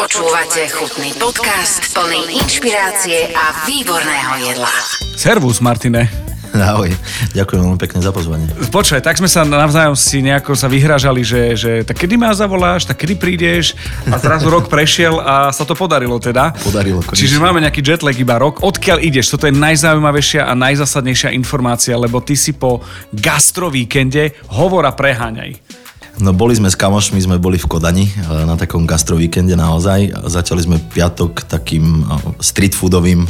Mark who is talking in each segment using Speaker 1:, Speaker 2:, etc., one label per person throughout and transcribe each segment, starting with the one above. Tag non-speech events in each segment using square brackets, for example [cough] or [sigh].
Speaker 1: Počúvate chutný podcast plný inšpirácie a výborného jedla.
Speaker 2: Servus, Martine.
Speaker 3: Ahoj, ďakujem veľmi pekne za pozvanie.
Speaker 2: Počkaj, tak sme sa navzájom si nejako sa vyhrážali, že, že tak kedy ma zavoláš, tak kedy prídeš a zrazu rok prešiel a sa to podarilo teda.
Speaker 3: Podarilo, konečne.
Speaker 2: Čiže máme nejaký jetlag iba rok. Odkiaľ ideš? Toto je najzaujímavejšia a najzásadnejšia informácia, lebo ty si po gastrovíkende hovor a preháňaj.
Speaker 3: No boli sme s kamošmi, sme boli v Kodani e, na takom gastrovíkende naozaj. Začali sme piatok takým e, street foodovým e,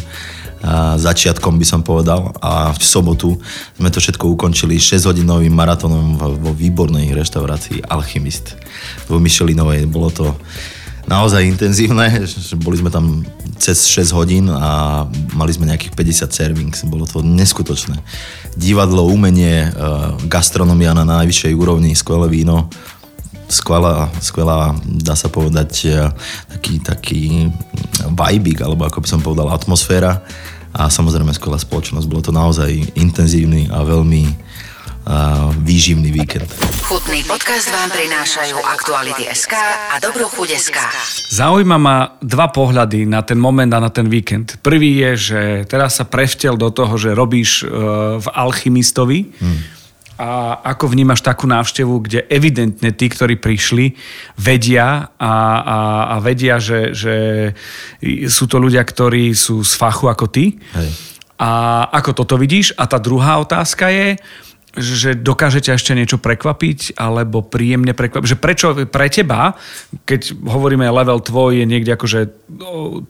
Speaker 3: začiatkom by som povedal a v sobotu sme to všetko ukončili 6-hodinovým maratónom vo výbornej reštaurácii Alchymist vo Michelinovej. Bolo to naozaj intenzívne, boli sme tam cez 6 hodín a mali sme nejakých 50 servings, bolo to neskutočné. Divadlo, umenie, e, gastronomia na najvyššej úrovni, skvelé víno, skvelá, skvelá, dá sa povedať, e, taký, taký vibe, alebo ako by som povedal, atmosféra a samozrejme skvelá spoločnosť. Bolo to naozaj intenzívny a veľmi výživný víkend.
Speaker 1: Chutný podcast vám prinášajú Aktuality SK a Dobrú chuť SK.
Speaker 2: Zaujíma ma dva pohľady na ten moment a na ten víkend. Prvý je, že teraz sa prevtel do toho, že robíš e, v Alchymistovi. Hmm. A ako vnímaš takú návštevu, kde evidentne tí, ktorí prišli, vedia a, a, a vedia, že, že sú to ľudia, ktorí sú z fachu ako ty. Hej. A ako toto vidíš? A tá druhá otázka je, že dokážete ešte niečo prekvapiť alebo príjemne prekvapiť. Že prečo pre teba, keď hovoríme level tvoj je niekde akože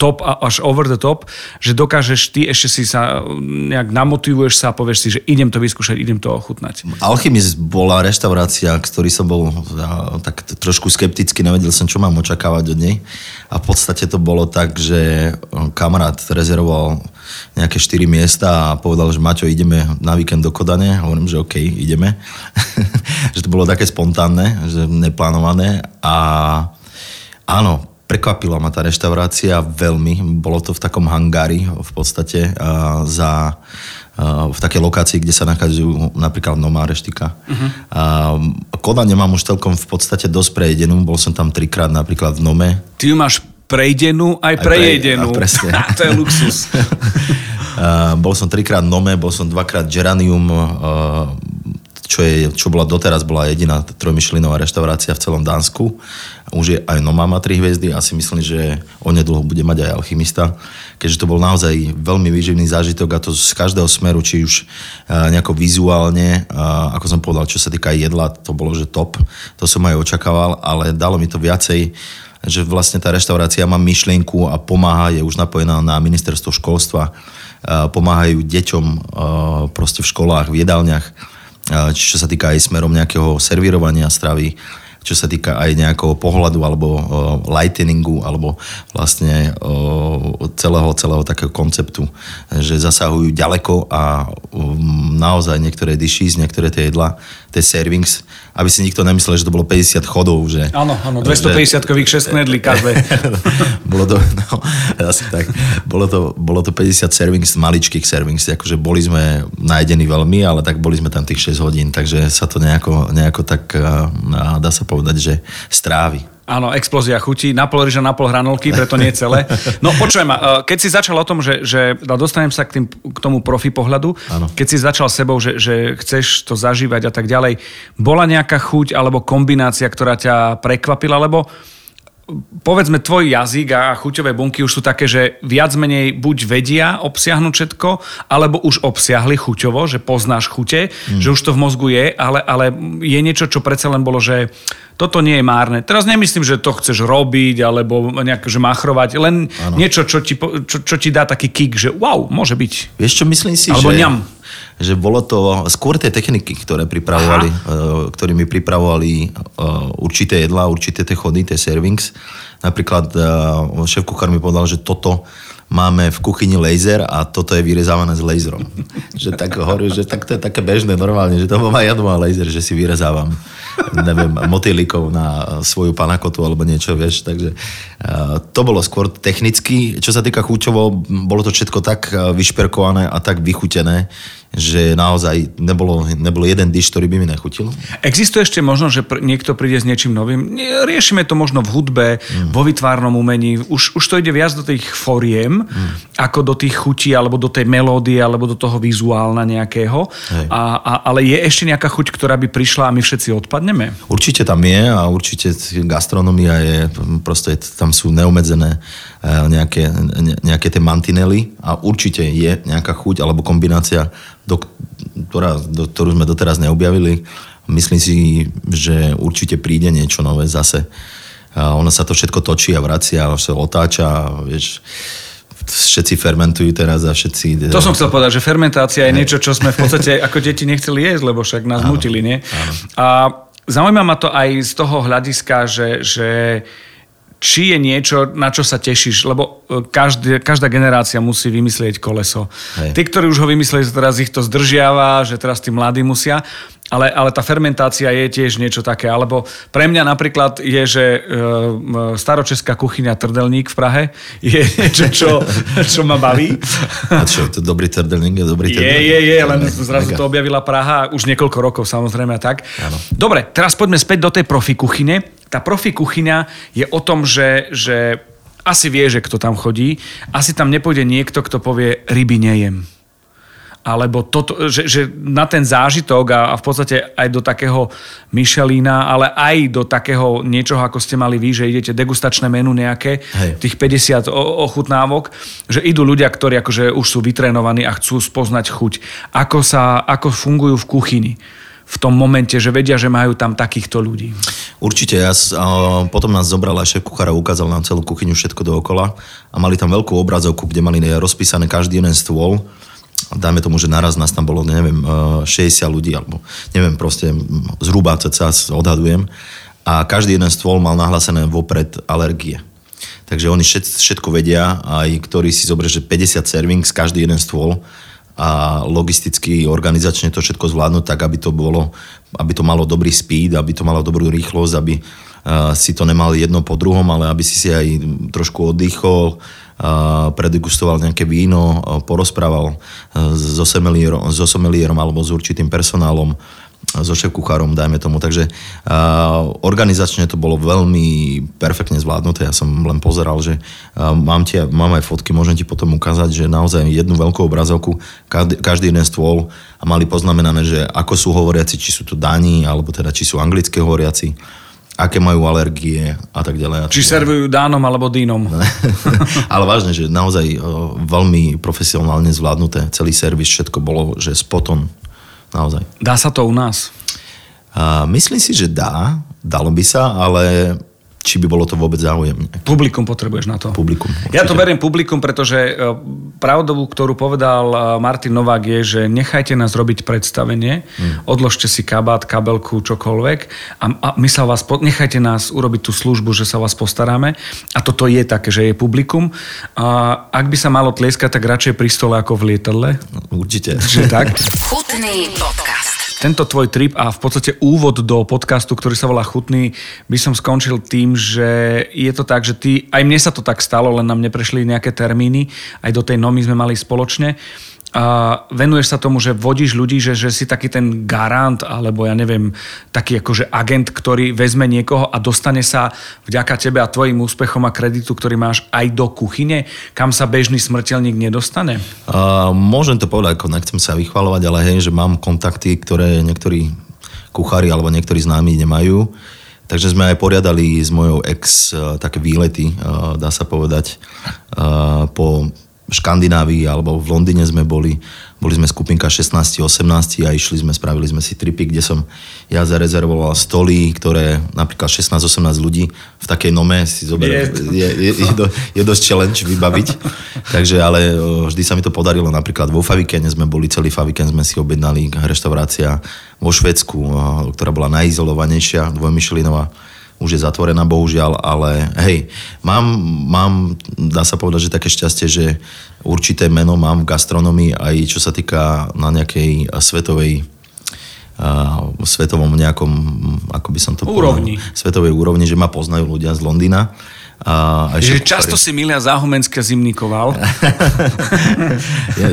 Speaker 2: top až over the top, že dokážeš ty ešte si sa nejak namotivuješ sa a povieš si, že idem to vyskúšať, idem to ochutnať.
Speaker 3: Alchymist bola reštaurácia, ktorý som bol tak trošku skepticky, nevedel som, čo mám očakávať od nej. A v podstate to bolo tak, že kamarát rezervoval nejaké 4 miesta a povedal, že Maťo, ideme na víkend do Kodane. A hovorím, že OK, ideme. [laughs] že to bolo také spontánne, že neplánované. A áno, prekvapila ma tá reštaurácia veľmi. Bolo to v takom hangári v podstate za v takej lokácii, kde sa nachádzajú napríklad Nomá reštika. Uh-huh. Koda nemám už celkom v podstate dosť prejedenú, bol som tam trikrát napríklad v Nome.
Speaker 2: Ty ju máš prejdenú, aj, aj prejedenú.
Speaker 3: Pre, presne. [laughs]
Speaker 2: to je luxus.
Speaker 3: uh, [laughs] bol som trikrát Nome, bol som dvakrát Geranium, uh, čo, je, čo bola doteraz, bola jediná trojmyšlinová reštaurácia v celom Dánsku. Už je aj Noma má tri hviezdy a si myslím, že onedlho bude mať aj Alchymista, keďže to bol naozaj veľmi výživný zážitok a to z každého smeru, či už uh, nejako vizuálne, ako som povedal, čo sa týka jedla, to bolo, že top, to som aj očakával, ale dalo mi to viacej že vlastne tá reštaurácia má myšlienku a pomáha, je už napojená na ministerstvo školstva, pomáhajú deťom proste v školách, v jedálniach, čo sa týka aj smerom nejakého servírovania stravy, čo sa týka aj nejakého pohľadu alebo uh, lighteningu alebo vlastne celého, celého takého konceptu, že zasahujú ďaleko a um, naozaj niektoré dishes, niektoré tie jedla, tie servings, aby si nikto nemyslel, že to bolo 50 chodov. Že,
Speaker 2: áno, áno, 250-kových 6 knedlí každé. [laughs]
Speaker 3: bolo to, no, asi tak, bolo to, bolo to 50 servings, maličkých servings, akože boli sme najedení veľmi, ale tak boli sme tam tých 6 hodín, takže sa to nejako, nejako tak, dá sa povedať, že strávi.
Speaker 2: Áno, explózia chutí, na pol ryža, na pol hranolky, preto nie celé. No počujem ma, keď si začal o tom, že, že dostanem sa k, tým, k tomu profi pohľadu, ano. keď si začal sebou, že, že chceš to zažívať a tak ďalej, bola nejaká chuť alebo kombinácia, ktorá ťa prekvapila, lebo povedzme, tvoj jazyk a chuťové bunky už sú také, že viac menej buď vedia obsiahnuť všetko, alebo už obsiahli chuťovo, že poznáš chute, mm. že už to v mozgu je, ale, ale je niečo, čo predsa len bolo, že toto nie je márne. Teraz nemyslím, že to chceš robiť, alebo nejak, že machrovať, len ano. niečo, čo ti, čo, čo ti dá taký kick, že wow, môže byť.
Speaker 3: Vieš čo, myslím si,
Speaker 2: alebo
Speaker 3: že...
Speaker 2: ňam
Speaker 3: že bolo to skôr tie techniky, ktoré pripravovali, uh, ktorými pripravovali uh, určité jedlá, určité tie chody, tie servings. Napríklad uh, šéf kuchár mi povedal, že toto máme v kuchyni laser a toto je vyrezávané s laserom. [laughs] že tak hovorí, že tak to je také bežné normálne, že to má ja doma laser, že si vyrezávam neviem, motýlikov na svoju panakotu alebo niečo, vieš, takže to bolo skôr technicky. Čo sa týka chuťovo, bolo to všetko tak vyšperkované a tak vychutené, že naozaj nebolo, nebolo jeden diš, ktorý by mi nechutil.
Speaker 2: Existuje ešte možno, že pr- niekto príde s niečím novým? Riešime to možno v hudbe, mm. vo vytvárnom umení. Už, už to ide viac do tých foriem, mm. ako do tých chutí, alebo do tej melódie, alebo do toho vizuálna nejakého. A, a, ale je ešte nejaká chuť, ktorá by prišla a my všetci odpadneme?
Speaker 3: Určite tam je a určite gastronomia je, proste tam sú neumedzené eh, nejaké, nejaké tie mantinely a určite je nejaká chuť alebo kombinácia do, ktorá, do, ktorú sme doteraz neobjavili. Myslím si, že určite príde niečo nové zase. A ono sa to všetko točí a vracia a sa otáča, a vieš, všetci fermentujú teraz a všetci...
Speaker 2: To som chcel povedať, že fermentácia je niečo, čo sme v podstate [laughs] ako deti nechceli jesť, lebo však nás áno, nutili, nie? Áno. A zaujíma ma to aj z toho hľadiska, že, že či je niečo, na čo sa tešíš, lebo e, každý, každá generácia musí vymyslieť koleso. Hej. Tí, ktorí už ho vymysleli, teraz ich to zdržiava, že teraz tí mladí musia, ale, ale tá fermentácia je tiež niečo také. Alebo pre mňa napríklad je, že e, staročeská kuchyňa Trdelník v Prahe je [laughs] niečo, čo, čo ma baví.
Speaker 3: A čo, to dobrý Trdelník je dobrý
Speaker 2: Trdelník? Je, je, je, len zrazu to objavila Praha, už niekoľko rokov samozrejme a tak. Ano. Dobre, teraz poďme späť do tej profi kuchyne tá profi kuchyňa je o tom, že, že asi vie, že kto tam chodí. Asi tam nepôjde niekto, kto povie ryby nejem. Alebo toto, že, že na ten zážitok a, a v podstate aj do takého Michelina, ale aj do takého niečoho, ako ste mali vy, že idete degustačné menu nejaké, Hej. tých 50 ochutnávok, že idú ľudia, ktorí akože už sú vytrénovaní a chcú spoznať chuť. Ako, sa, ako fungujú v kuchyni v tom momente, že vedia, že majú tam takýchto ľudí.
Speaker 3: Určite, ja, potom nás zobral aj šéf kuchára, ukázal nám celú kuchyňu, všetko dookola a mali tam veľkú obrazovku, kde mali rozpísané každý jeden stôl dajme tomu, že naraz nás tam bolo, neviem, 60 ľudí, alebo neviem, proste zhruba cca odhadujem. A každý jeden stôl mal nahlásené vopred alergie. Takže oni všetko vedia, aj ktorí si zoberie, že 50 servings, každý jeden stôl a logisticky, organizačne to všetko zvládnuť tak, aby to bolo, aby to malo dobrý speed, aby to malo dobrú rýchlosť, aby si to nemal jedno po druhom, ale aby si si aj trošku oddychol, predegustoval nejaké víno, porozprával so somelierom, so somelierom alebo s určitým personálom so šéf-kuchárom, dajme tomu. Takže organizačne to bolo veľmi perfektne zvládnuté. Ja som len pozeral, že uh, mám, tie, mám aj fotky, môžem ti potom ukázať, že naozaj jednu veľkú obrazovku, každý, každý jeden stôl a mali poznamenané, že ako sú hovoriaci, či sú to Dani, alebo teda či sú anglické hovoriaci aké majú alergie a tak ďalej.
Speaker 2: Či servujú dánom alebo dínom. [laughs]
Speaker 3: Ale vážne, že naozaj veľmi profesionálne zvládnuté. Celý servis, všetko bolo, že spoton Naozaj.
Speaker 2: Dá sa to u nás?
Speaker 3: A myslím si, že dá. Dalo by sa, ale či by bolo to vôbec záujem.
Speaker 2: Publikum potrebuješ na to.
Speaker 3: Publikum.
Speaker 2: Určite. Ja to beriem publikum, pretože e, pravdou, ktorú povedal e, Martin Novák je, že nechajte nás robiť predstavenie, hmm. odložte si kabát, kabelku, čokoľvek a, a my sa vás, nechajte nás urobiť tú službu, že sa vás postaráme a toto je také, že je publikum. A ak by sa malo tlieskať, tak radšej pri stole ako v lietadle.
Speaker 3: Určite.
Speaker 2: Že tak?
Speaker 1: Chutný podcast
Speaker 2: tento tvoj trip a v podstate úvod do podcastu, ktorý sa volá Chutný, by som skončil tým, že je to tak, že ty, aj mne sa to tak stalo, len nám neprešli nejaké termíny, aj do tej nomy sme mali spoločne a venuješ sa tomu, že vodíš ľudí, že, že si taký ten garant, alebo ja neviem, taký akože agent, ktorý vezme niekoho a dostane sa vďaka tebe a tvojim úspechom a kreditu, ktorý máš aj do kuchyne, kam sa bežný smrteľník nedostane?
Speaker 3: Uh, môžem to povedať, ako nechcem sa vychvalovať, ale hej, že mám kontakty, ktoré niektorí kuchári alebo niektorí známi nemajú. Takže sme aj poriadali s mojou ex uh, také výlety, uh, dá sa povedať, uh, po Škandinávii alebo v Londýne sme boli. Boli sme skupinka 16-18 a išli sme, spravili sme si tripy, kde som ja zarezervoval stoly, ktoré napríklad 16-18 ľudí v takej nome si zoberiem. Je, je, je, do, je dosť challenge vybaviť. [laughs] Takže ale vždy sa mi to podarilo. Napríklad vo Favikene sme boli, celý Faviken sme si objednali reštaurácia vo Švedsku, ktorá bola najizolovanejšia, dvojmyšelinová už je zatvorená bohužiaľ, ale hej, mám, mám, dá sa povedať, že také šťastie, že určité meno mám v gastronomii aj čo sa týka na nejakej svetovej uh, svetovom nejakom, ako by som to
Speaker 2: úrovni.
Speaker 3: povedal, svetovej úrovni, že ma poznajú ľudia z Londýna A,
Speaker 2: Že často si milia Záhumenské zimnikoval. [laughs]
Speaker 3: ja,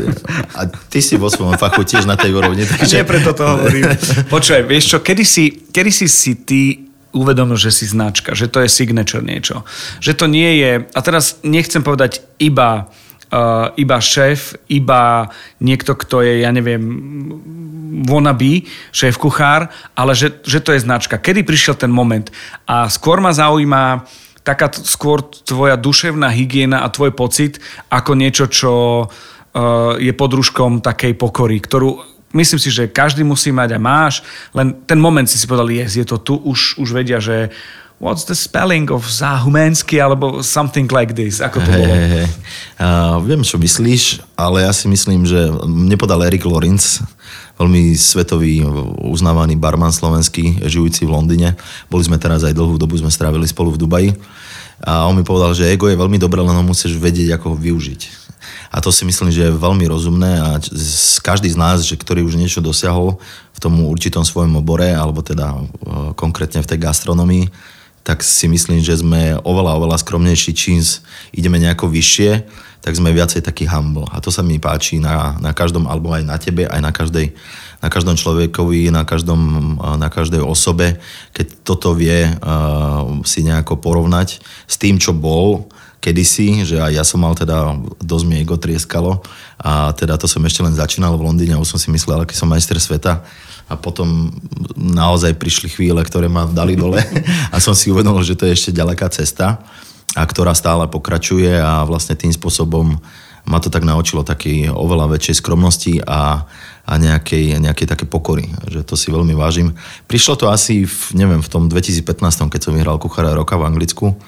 Speaker 3: a ty si vo svojom fachu tiež na tej úrovni.
Speaker 2: Takže... Nie preto to hovorím. Počúvaj, vieš čo, kedy si, kedy si, si ty uvedomil, že si značka, že to je signature niečo. Že to nie je, a teraz nechcem povedať iba uh, iba šéf, iba niekto, kto je, ja neviem, wannabe, šéf kuchár, ale že, že to je značka. Kedy prišiel ten moment? A skôr ma zaujíma taká t- skôr tvoja duševná hygiena a tvoj pocit ako niečo, čo uh, je podružkom takej pokory, ktorú myslím si, že každý musí mať a máš, len ten moment si si povedal, yes, je to tu, už, už vedia, že what's the spelling of Zahumensky alebo something like this, ako to
Speaker 3: Hej,
Speaker 2: bolo.
Speaker 3: hej, hej. Uh, viem, čo myslíš, ale ja si myslím, že mne podal Erik Lorenz, veľmi svetový, uznávaný barman slovenský, žijúci v Londýne. Boli sme teraz aj dlhú dobu, sme strávili spolu v Dubaji. A on mi povedal, že ego je veľmi dobré, len ho musíš vedieť, ako ho využiť. A to si myslím, že je veľmi rozumné a každý z nás, že ktorý už niečo dosiahol v tom určitom svojom obore, alebo teda e, konkrétne v tej gastronomii, tak si myslím, že sme oveľa, oveľa skromnejší, čím ideme nejako vyššie, tak sme viacej taký humble. A to sa mi páči na, na každom, alebo aj na tebe, aj na každej na každom človekovi, na, každom, na každej osobe, keď toto vie uh, si nejako porovnať s tým, čo bol kedysi, že aj ja som mal teda, dosť mi ego trieskalo a teda to som ešte len začínal v Londýne a už som si myslel, aký som majster sveta a potom naozaj prišli chvíle, ktoré ma dali dole [laughs] a som si uvedomil, že to je ešte ďaleká cesta a ktorá stále pokračuje a vlastne tým spôsobom ma to tak naučilo takej oveľa väčšej skromnosti a, a nejakej, nejakej také pokory, že to si veľmi vážim. Prišlo to asi, v, neviem, v tom 2015, keď som vyhral Kuchára roka v Anglicku,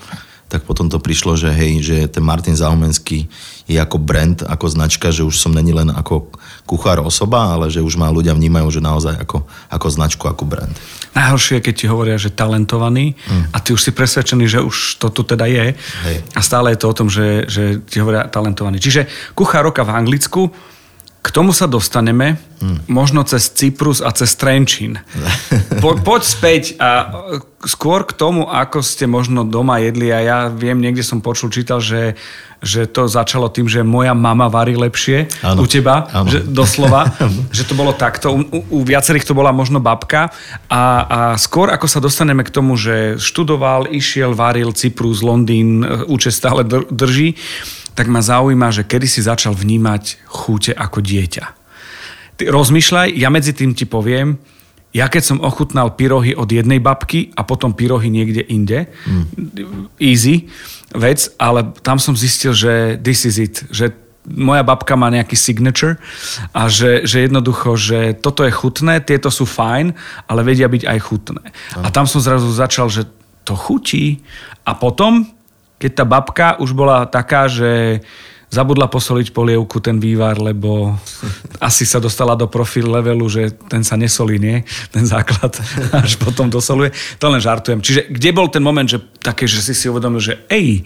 Speaker 3: tak potom to prišlo, že hej, že ten Martin Zahumenský je ako brand, ako značka, že už som není len ako kuchár osoba, ale že už ma ľudia vnímajú, že naozaj ako, ako značku, ako brand.
Speaker 2: Najhoršie je, keď ti hovoria, že talentovaný mm. a ty už si presvedčený, že už to tu teda je.
Speaker 3: Hej.
Speaker 2: A stále je to o tom, že, že ti hovoria talentovaný. Čiže kuchár roka v Anglicku, k tomu sa dostaneme, mm. možno cez Cyprus a cez Trenčín. [laughs] Po, poď späť a skôr k tomu, ako ste možno doma jedli a ja viem, niekde som počul, čítal, že, že to začalo tým, že moja mama varí lepšie
Speaker 3: Áno.
Speaker 2: u teba,
Speaker 3: Áno.
Speaker 2: že doslova, [laughs] že to bolo takto. U, u, viacerých to bola možno babka a, a skôr ako sa dostaneme k tomu, že študoval, išiel, varil Cyprus, Londýn, účet stále dr- drží, tak ma zaujíma, že kedy si začal vnímať chúte ako dieťa. Ty rozmýšľaj, ja medzi tým ti poviem, ja keď som ochutnal pyrohy od jednej babky a potom pyrohy niekde inde, mm. easy vec, ale tam som zistil, že this is it, že moja babka má nejaký signature a že, že jednoducho, že toto je chutné, tieto sú fajn, ale vedia byť aj chutné. A tam som zrazu začal, že to chutí a potom keď tá babka už bola taká, že zabudla posoliť polievku ten vývar, lebo [laughs] asi sa dostala do profil levelu, že ten sa nesolí, nie? Ten základ [laughs] až potom dosoluje. To len žartujem. Čiže kde bol ten moment, že také, že si si uvedomil, že ej,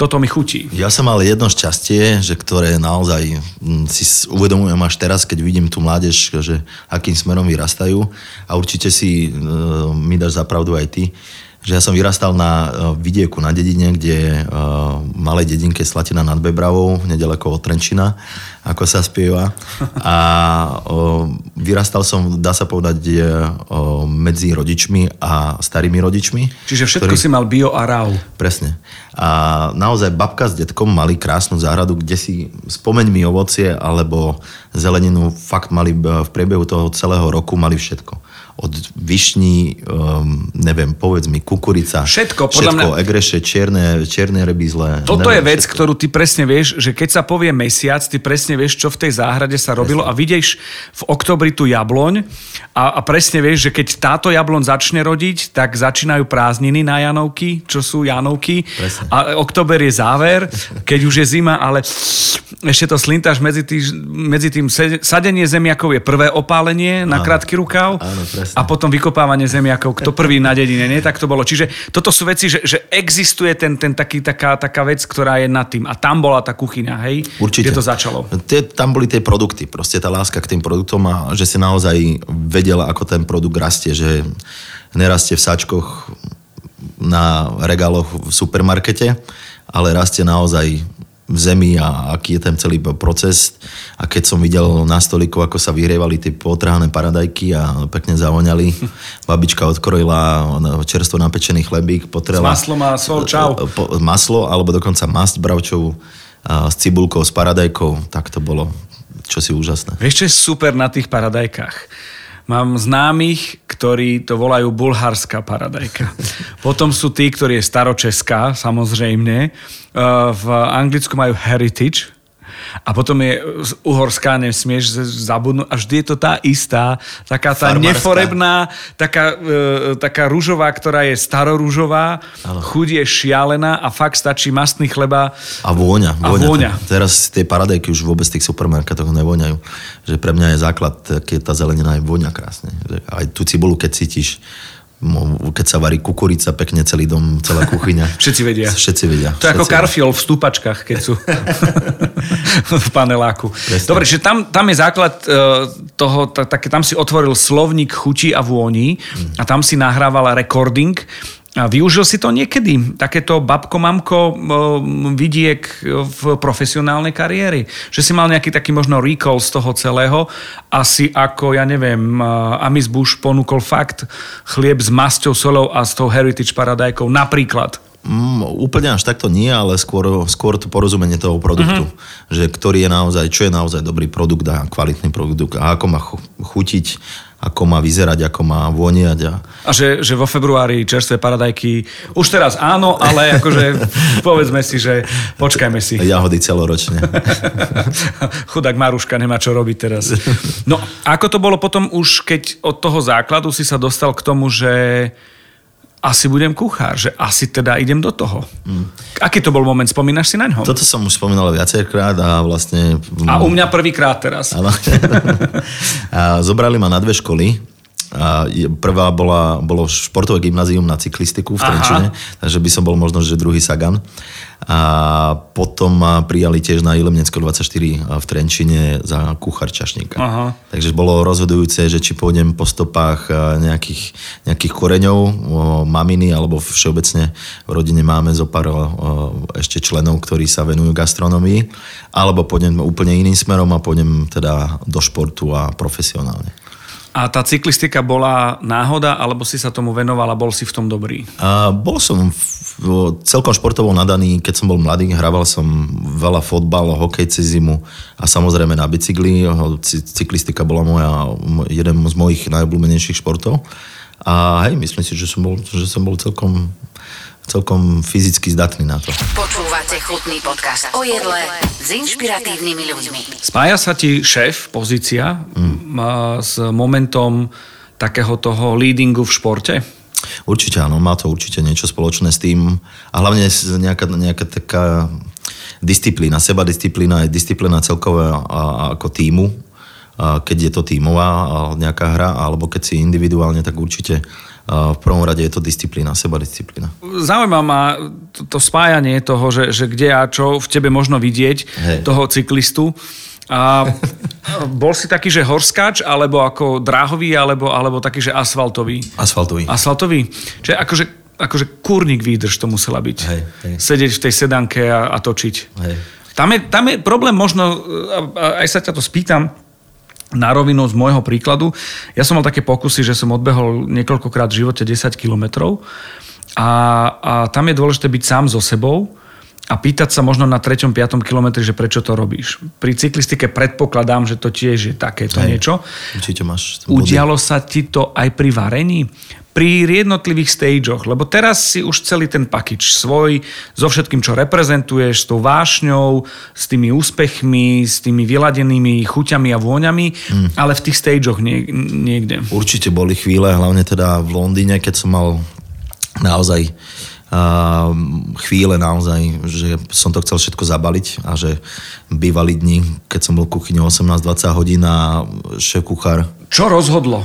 Speaker 2: toto mi chutí.
Speaker 3: Ja som mal jedno šťastie, že ktoré naozaj mm, si uvedomujem až teraz, keď vidím tú mládež, že akým smerom vyrastajú a určite si uh, mi dáš zapravdu aj ty, že ja som vyrastal na uh, vidieku na dedine, kde uh, malej dedinke Slatina nad Bebravou, nedaleko od Trenčina, ako sa spieva. [laughs] A vyrastal som, dá sa povedať, uh, medzi rodičmi a starými rodičmi.
Speaker 2: Čiže všetko si mal bio a rau.
Speaker 3: Presne. A naozaj babka s detkom mali krásnu záhradu, kde si spomeň mi ovocie alebo zeleninu fakt mali v priebehu toho celého roku mali všetko. Od vyšní, um, neviem, povedz mi, kukurica.
Speaker 2: Všetko, podľa
Speaker 3: všetko,
Speaker 2: mňa-
Speaker 3: egreše, čierne, čierne rebízle.
Speaker 2: Toto je
Speaker 3: neviem,
Speaker 2: vec,
Speaker 3: všetko.
Speaker 2: ktorú ty presne vieš, že keď sa povie mesiac, ty presne vieš, čo v tej záhrade sa robilo a vidíš v oktobri tú jabloň a, a presne vieš, že keď táto jabloň začne rodiť, tak začínajú prázdniny na Janovky, čo sú Janovky
Speaker 3: Presne.
Speaker 2: a október je záver, keď už je zima, ale ešte to slintáš medzi, tý, medzi tým sadenie zemiakov je prvé opálenie na krátky rukav
Speaker 3: Áno, presne.
Speaker 2: A potom vykopávanie zemiakov, kto prvý na dedine, nie? Tak to bolo. Čiže toto sú veci, že, že existuje ten, ten taký, taká, taká vec, ktorá je nad tým. A tam bola tá kuchyňa, hej?
Speaker 3: Určite.
Speaker 2: Kde to začalo.
Speaker 3: Tie, tam boli tie produkty, proste tá láska k tým produktom a že si naozaj vedela, ako ten produkt rastie, že nerastie v sačkoch na regáloch v supermarkete, ale rastie naozaj v zemi a aký je ten celý proces. A keď som videl na stoliku, ako sa vyhrievali tie potrhané paradajky a pekne zavoňali, [laughs] babička odkrojila čerstvo napečený chlebík, potrela...
Speaker 2: S maslom a sol, čau.
Speaker 3: Maslo, alebo dokonca masť bravčovú s cibulkou, s paradajkou, tak to bolo čosi úžasné.
Speaker 2: Vieš, čo je super na tých paradajkách? Mám známych, ktorí to volajú bulharská paradajka. [laughs] Potom sú tí, ktorí je staročeská, samozrejme. V Anglicku majú heritage, a potom je uhorská, nesmieš zabudnúť a vždy je to tá istá, taká tá Farmarská. neforebná, taká, e, taká rúžová, ktorá je starorúžová, chuť je šialená a fakt stačí mastný chleba.
Speaker 3: A vôňa. A vôňa. vôňa. Teraz tie paradajky už vôbec v tých supermarketoch nevoňajú. Že pre mňa je základ, keď tá zelenina je vôňa krásne. Aj tú cibulu, keď cítiš, keď sa varí kukurica, pekne celý dom, celá kuchyňa. [laughs]
Speaker 2: Všetci vedia.
Speaker 3: Všetci vedia.
Speaker 2: To je ako karfiol v stúpačkách, keď sú [laughs] v paneláku. Presne. Dobre, že tam, tam je základ e, toho, tak, tam si otvoril slovník chutí a vôni a tam si nahrával recording a využil si to niekedy, takéto babko, mamko vidiek v profesionálnej kariéry? Že si mal nejaký taký možno recall z toho celého, asi ako, ja neviem, Amis Bush ponúkol fakt chlieb s masťou, solou a s tou heritage paradajkou, napríklad.
Speaker 3: Mm, úplne až takto nie, ale skôr, skôr to porozumenie toho produktu. Uh-huh. Že ktorý je naozaj, čo je naozaj dobrý produkt a kvalitný produkt a ako má chutiť ako má vyzerať, ako má voniať. A,
Speaker 2: a že, že vo februári čerstvé paradajky, už teraz áno, ale akože [laughs] povedzme si, že počkajme si.
Speaker 3: Jahody celoročne. [laughs]
Speaker 2: Chudák Maruška nemá čo robiť teraz. No, ako to bolo potom už, keď od toho základu si sa dostal k tomu, že asi budem kuchár, že asi teda idem do toho. Mm. Aký to bol moment? Spomínaš si na ňo?
Speaker 3: Toto som už spomínal viacejkrát a vlastne...
Speaker 2: A u mňa prvýkrát teraz. [laughs]
Speaker 3: a zobrali ma na dve školy a prvá bola, bolo športové gymnázium na cyklistiku v Trenčine, Aha. takže by som bol možno, že druhý Sagan. A potom ma prijali tiež na Ilemnecko 24 v Trenčine za kuchár čašníka. Aha. Takže bolo rozhodujúce, že či pôjdem po stopách nejakých, nejakých koreňov, maminy, alebo všeobecne v rodine máme zo pár ešte členov, ktorí sa venujú gastronomii, alebo pôjdem úplne iným smerom a pôjdem teda do športu a profesionálne.
Speaker 2: A tá cyklistika bola náhoda, alebo si sa tomu venoval a bol si v tom dobrý?
Speaker 3: A bol som v, celkom športovo nadaný, keď som bol mladý, hrával som veľa fotbal, hokej cez zimu a samozrejme na bicykli. Cyklistika bola moja, jeden z mojich najobľúbenejších športov. A hej, myslím si, že som bol, že som bol celkom celkom fyzicky zdatný na to. Počúvate chutný
Speaker 2: podcast o jedle s inšpiratívnymi ľuďmi. Spája sa ti šéf, pozícia mm. s momentom takého toho leadingu v športe?
Speaker 3: Určite áno, má to určite niečo spoločné s tým a hlavne nejaká, nejaká taká disciplína, seba disciplína, je disciplína celková ako týmu, keď je to tímová nejaká hra, alebo keď si individuálne, tak určite v prvom rade je to disciplína, seba disciplína.
Speaker 2: Zaujíma ma to, to spájanie toho, že, že kde a čo v tebe možno vidieť, Hej. toho cyklistu. A [laughs] bol si taký, že horskáč, alebo ako dráhový, alebo, alebo taký, že asfaltový?
Speaker 3: Asfaltový.
Speaker 2: Asfaltový. Čiže akože, akože kúrnik výdrž to musela byť.
Speaker 3: Hej, hej.
Speaker 2: Sedieť v tej sedanke a, a točiť.
Speaker 3: Hej.
Speaker 2: Tam je, tam je problém možno, aj sa ťa to spýtam, na rovinu z môjho príkladu. Ja som mal také pokusy, že som odbehol niekoľkokrát v živote 10 kilometrov a, a tam je dôležité byť sám so sebou a pýtať sa možno na 3. 5. kilometri, že prečo to robíš. Pri cyklistike predpokladám, že to tiež je takéto Hej, niečo.
Speaker 3: Určite máš.
Speaker 2: Udialo sa ti to aj pri varení? pri jednotlivých stageoch, lebo teraz si už celý ten pakič svoj, so všetkým, čo reprezentuješ, s tou vášňou, s tými úspechmi, s tými vyladenými chuťami a vôňami, mm. ale v tých stageoch nie, niekde.
Speaker 3: Určite boli chvíle, hlavne teda v Londýne, keď som mal naozaj uh, chvíle naozaj, že som to chcel všetko zabaliť a že bývali dni, keď som bol v kuchyni 18-20 hodín a šéf kuchár.
Speaker 2: Čo rozhodlo?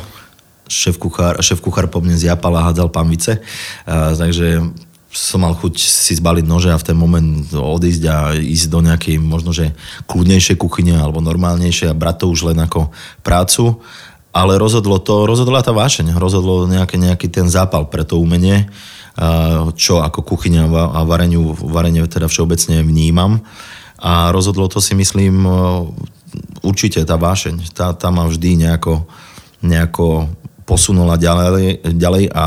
Speaker 3: šéf kuchár, šéf kuchár po mne zjapal a hádzal pamvice. A, takže som mal chuť si zbaliť nože a v ten moment odísť a ísť do nejakej možno, že kľudnejšej kuchyne alebo normálnejšej a brať to už len ako prácu. Ale rozhodlo to, rozhodla tá vášeň, rozhodlo nejaký, nejaký ten zápal pre to umenie čo ako kuchyňa a vareniu, varenie teda všeobecne vnímam. A rozhodlo to si myslím určite tá vášeň. Tá, tá ma vždy nejako, nejako posunula ďalej, ďalej a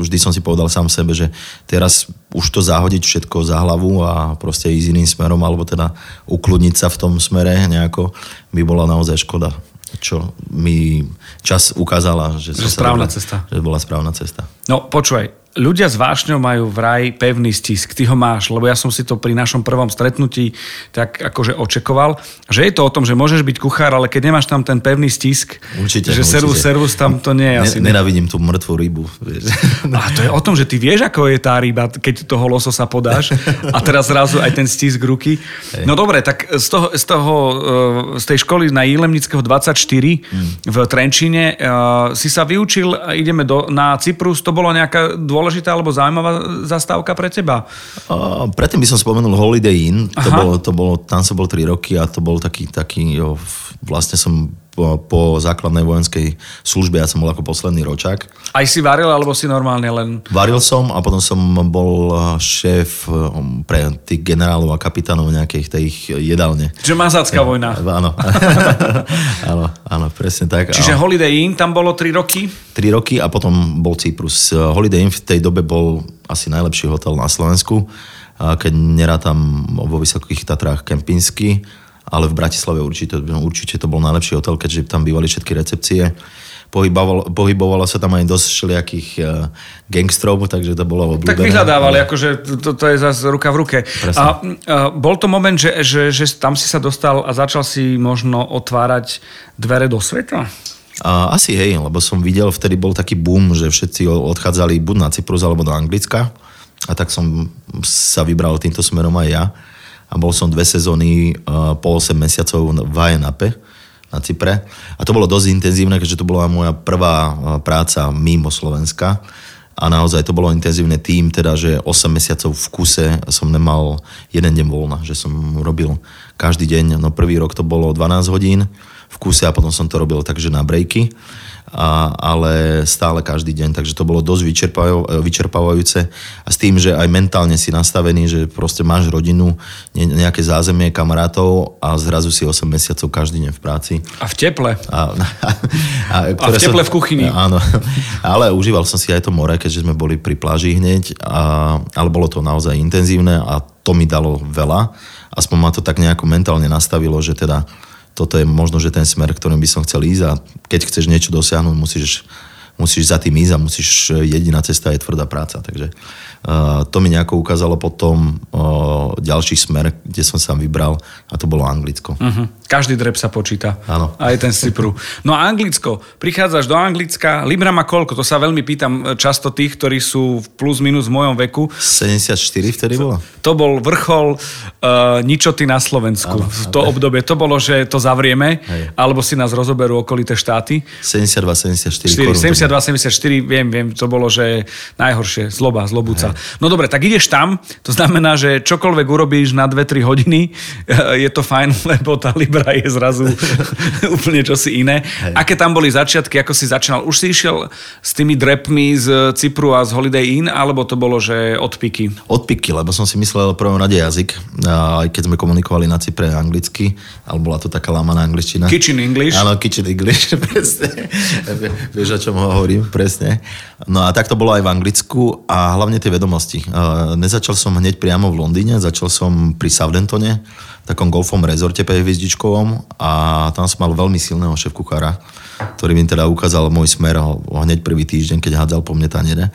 Speaker 3: vždy som si povedal sám sebe, že teraz už to zahodiť všetko za hlavu a proste ísť iným smerom, alebo teda ukludniť sa v tom smere nejako, by bola naozaj škoda čo mi čas ukázala, že,
Speaker 2: že správna cesta.
Speaker 3: Že bola správna cesta.
Speaker 2: No počúvaj, ľudia s vášňou majú vraj pevný stisk. Ty ho máš, lebo ja som si to pri našom prvom stretnutí tak akože očekoval, že je to o tom, že môžeš byť kuchár, ale keď nemáš tam ten pevný stisk,
Speaker 3: určite,
Speaker 2: že servus, servus tam to nie je
Speaker 3: ne,
Speaker 2: asi.
Speaker 3: Nenavidím tú mŕtvú rybu. Vieš.
Speaker 2: A to je o tom, že ty vieš, ako je tá ryba, keď toho lososa podáš a teraz zrazu aj ten stisk ruky. Hej. No dobre, tak z, toho, z, toho, e, z tej školy na Jilemnického 24 hmm. v Trenčíne e, si sa vyučil, ideme do, na Cyprus, to bolo nejaká dôležitá dôležitá alebo zaujímavá zastávka pre teba?
Speaker 3: Uh, predtým by som spomenul Holiday Inn. To bolo, to bolo, tam som bol 3 roky a to bol taký, taký jo, vlastne som po, po základnej vojenskej službe, ja som bol ako posledný ročák.
Speaker 2: Aj si varil, alebo si normálne len...
Speaker 3: Varil som a potom som bol šéf um, pre tých generálov a kapitánov nejakých tej jedálne.
Speaker 2: Čiže mazácká vojna.
Speaker 3: Áno. [laughs] áno, áno, presne tak.
Speaker 2: Čiže Holiday Inn, tam bolo 3 roky?
Speaker 3: 3 roky a potom bol Cyprus. Holiday Inn v tej dobe bol asi najlepší hotel na Slovensku, keď nerátam vo Vysokých Tatrách Kempinski ale v Bratislave určite, určite to bol najlepší hotel, keďže tam bývali všetky recepcie. Pohybovalo, pohybovalo sa tam aj dosť všelijakých uh, gangstrov, takže to bolo obľúbené.
Speaker 2: Tak vyhľadávali, ale... akože to, to je zase ruka v ruke. A, a bol to moment, že, že, že tam si sa dostal a začal si možno otvárať dvere do sveta?
Speaker 3: A, asi hej, lebo som videl, vtedy bol taký boom, že všetci odchádzali buď na Cyprus alebo do Anglicka. A tak som sa vybral týmto smerom aj ja a bol som dve sezóny uh, po 8 mesiacov v Ajenape na Cypre. A to bolo dosť intenzívne, keďže to bola moja prvá práca mimo Slovenska. A naozaj to bolo intenzívne tým, teda, že 8 mesiacov v kuse som nemal jeden deň voľna, že som robil každý deň. No prvý rok to bolo 12 hodín v kuse a potom som to robil takže na breaky a, ale stále každý deň, takže to bolo dosť vyčerpávajúce a s tým, že aj mentálne si nastavený, že proste máš rodinu, nejaké zázemie kamarátov a zrazu si 8 mesiacov každý deň v práci.
Speaker 2: A v teple.
Speaker 3: A,
Speaker 2: a, a v teple som, v kuchyni.
Speaker 3: Áno, ale užíval som si aj to more, keďže sme boli pri pláži hneď, a, ale bolo to naozaj intenzívne a to mi dalo veľa. Aspoň ma to tak nejako mentálne nastavilo, že teda toto je možno, že ten smer, ktorým by som chcel ísť a keď chceš niečo dosiahnuť, musíš, musíš za tým ísť a musíš, jediná cesta je tvrdá práca. Takže uh, to mi nejako ukázalo potom uh, ďalší smer, kde som sa vybral a to bolo Anglicko. Uh-huh.
Speaker 2: Každý drep sa počíta.
Speaker 3: Áno.
Speaker 2: Aj ten Cypru. No a Anglicko. Prichádzaš do Anglicka. Libra má koľko? To sa veľmi pýtam často tých, ktorí sú plus minus v mojom veku.
Speaker 3: 74 vtedy bolo?
Speaker 2: To bol vrchol uh, ničoty na Slovensku. Áno, v to áno. obdobie. To bolo, že to zavrieme, Hej. alebo si nás rozoberú okolité štáty.
Speaker 3: 72, 74
Speaker 2: 4, 72, 74, viem, viem. To bolo, že najhoršie. Zloba, zlobúca. Hej. No dobre, tak ideš tam. To znamená, že čokoľvek urobíš na 2-3 hodiny, [laughs] je to fajn, [laughs] lebo tá Libra ktorá je zrazu [laughs] úplne čosi iné. Hej. Aké tam boli začiatky, ako si začínal? Už si išiel s tými drepmi z Cypru a z Holiday Inn, alebo to bolo, že odpiky?
Speaker 3: Odpiky, lebo som si myslel prvom rade jazyk, aj keď sme komunikovali na Cypre anglicky, ale bola to taká lámaná angličtina.
Speaker 2: Kitchen English?
Speaker 3: Áno, kitchen English, [laughs] presne. Vieš, o čom hovorím, presne. No a tak to bolo aj v Anglicku a hlavne tie vedomosti. Nezačal som hneď priamo v Londýne, začal som pri Southamptone, takom golfom rezorte 5 hviezdičkovom a tam som mal veľmi silného šéf kuchára, ktorý mi teda ukázal môj smer hneď prvý týždeň, keď hádzal po mne taniere.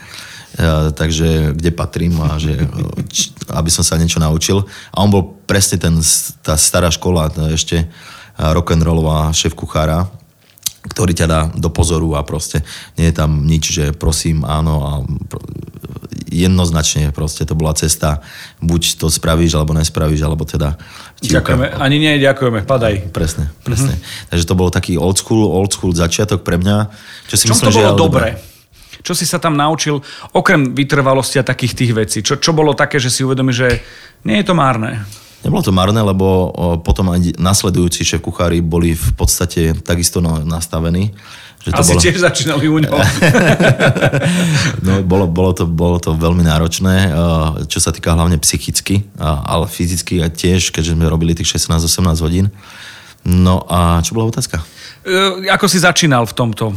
Speaker 3: Ja, takže kde patrím a že, či, aby som sa niečo naučil. A on bol presne ten, tá stará škola, ešte rock'n'rollová šéf kuchára, ktorý ťa dá do pozoru a proste nie je tam nič, že prosím, áno a jednoznačne proste to bola cesta, buď to spravíš, alebo nespravíš, alebo teda...
Speaker 2: Ďakujeme, ani nie, ďakujeme, padaj.
Speaker 3: Presne, presne. Mm-hmm. Takže to bol taký old school, old school začiatok pre mňa. Čo si
Speaker 2: Čom
Speaker 3: myslím,
Speaker 2: to bolo že dobre? Čo si sa tam naučil, okrem vytrvalosti a takých tých vecí? Čo, čo bolo také, že si uvedomí, že nie je to márne?
Speaker 3: Nebolo to marné, lebo potom aj nasledujúci šéf kuchári boli v podstate takisto nastavení Že to
Speaker 2: Asi
Speaker 3: bolo...
Speaker 2: tiež začínali u ňoho. [laughs]
Speaker 3: No, bolo, bolo, to, bolo to veľmi náročné, eh, čo sa týka hlavne psychicky, ale fyzicky a tiež, keďže sme robili tých 16-18 hodín. No a čo bola otázka?
Speaker 2: E, Ako si začínal v tomto?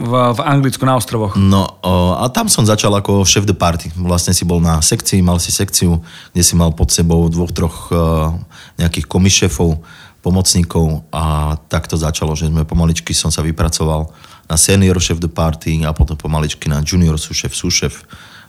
Speaker 2: V, v Anglicku na ostrovoch?
Speaker 3: No a tam som začal ako šéf de party. Vlastne si bol na sekcii, mal si sekciu, kde si mal pod sebou dvoch, troch eh, nejakých komisšefov, pomocníkov a tak to začalo, že sme pomaličky som sa vypracoval na senior šéf de party a potom pomaličky na junior súšef, súšef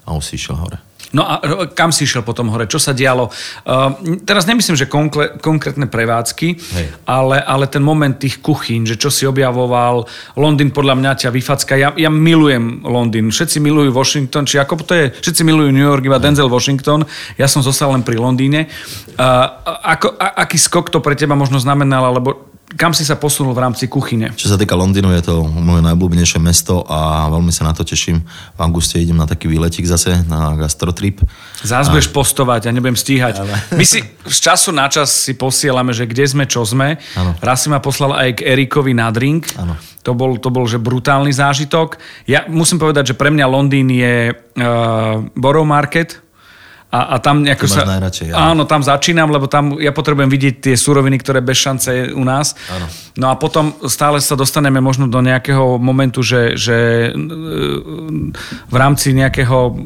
Speaker 3: a už si išiel hore.
Speaker 2: No a kam si išiel potom hore? Čo sa dialo? Uh, teraz nemyslím, že konkre- konkrétne prevádzky,
Speaker 3: Hej.
Speaker 2: ale, ale ten moment tých kuchyň, že čo si objavoval. Londýn podľa mňa ťa vyfacka. Ja, ja milujem Londýn. Všetci milujú Washington, či ako to je? Všetci milujú New York, iba Denzel Washington. Ja som zostal len pri Londýne. Uh, ako, a, aký skok to pre teba možno znamenal, alebo kam si sa posunul v rámci kuchyne?
Speaker 3: Čo sa týka Londýnu, je to moje najblúbenejšie mesto a veľmi sa na to teším. V auguste idem na taký výletik zase, na gastrotrip.
Speaker 2: Zás budeš postovať, ja nebudem stíhať. My si z času na čas si posielame, že kde sme, čo sme.
Speaker 3: Áno.
Speaker 2: Raz si ma poslal aj k Erikovi na drink.
Speaker 3: Áno.
Speaker 2: To bol, to bol že brutálny zážitok. Ja musím povedať, že pre mňa Londýn je uh, Borough Market. A, a tam nejako sa...
Speaker 3: najradšej, áno.
Speaker 2: áno, tam začínam, lebo tam ja potrebujem vidieť tie suroviny, ktoré bez šance je u nás.
Speaker 3: Áno.
Speaker 2: No a potom stále sa dostaneme možno do nejakého momentu, že, že v rámci nejakého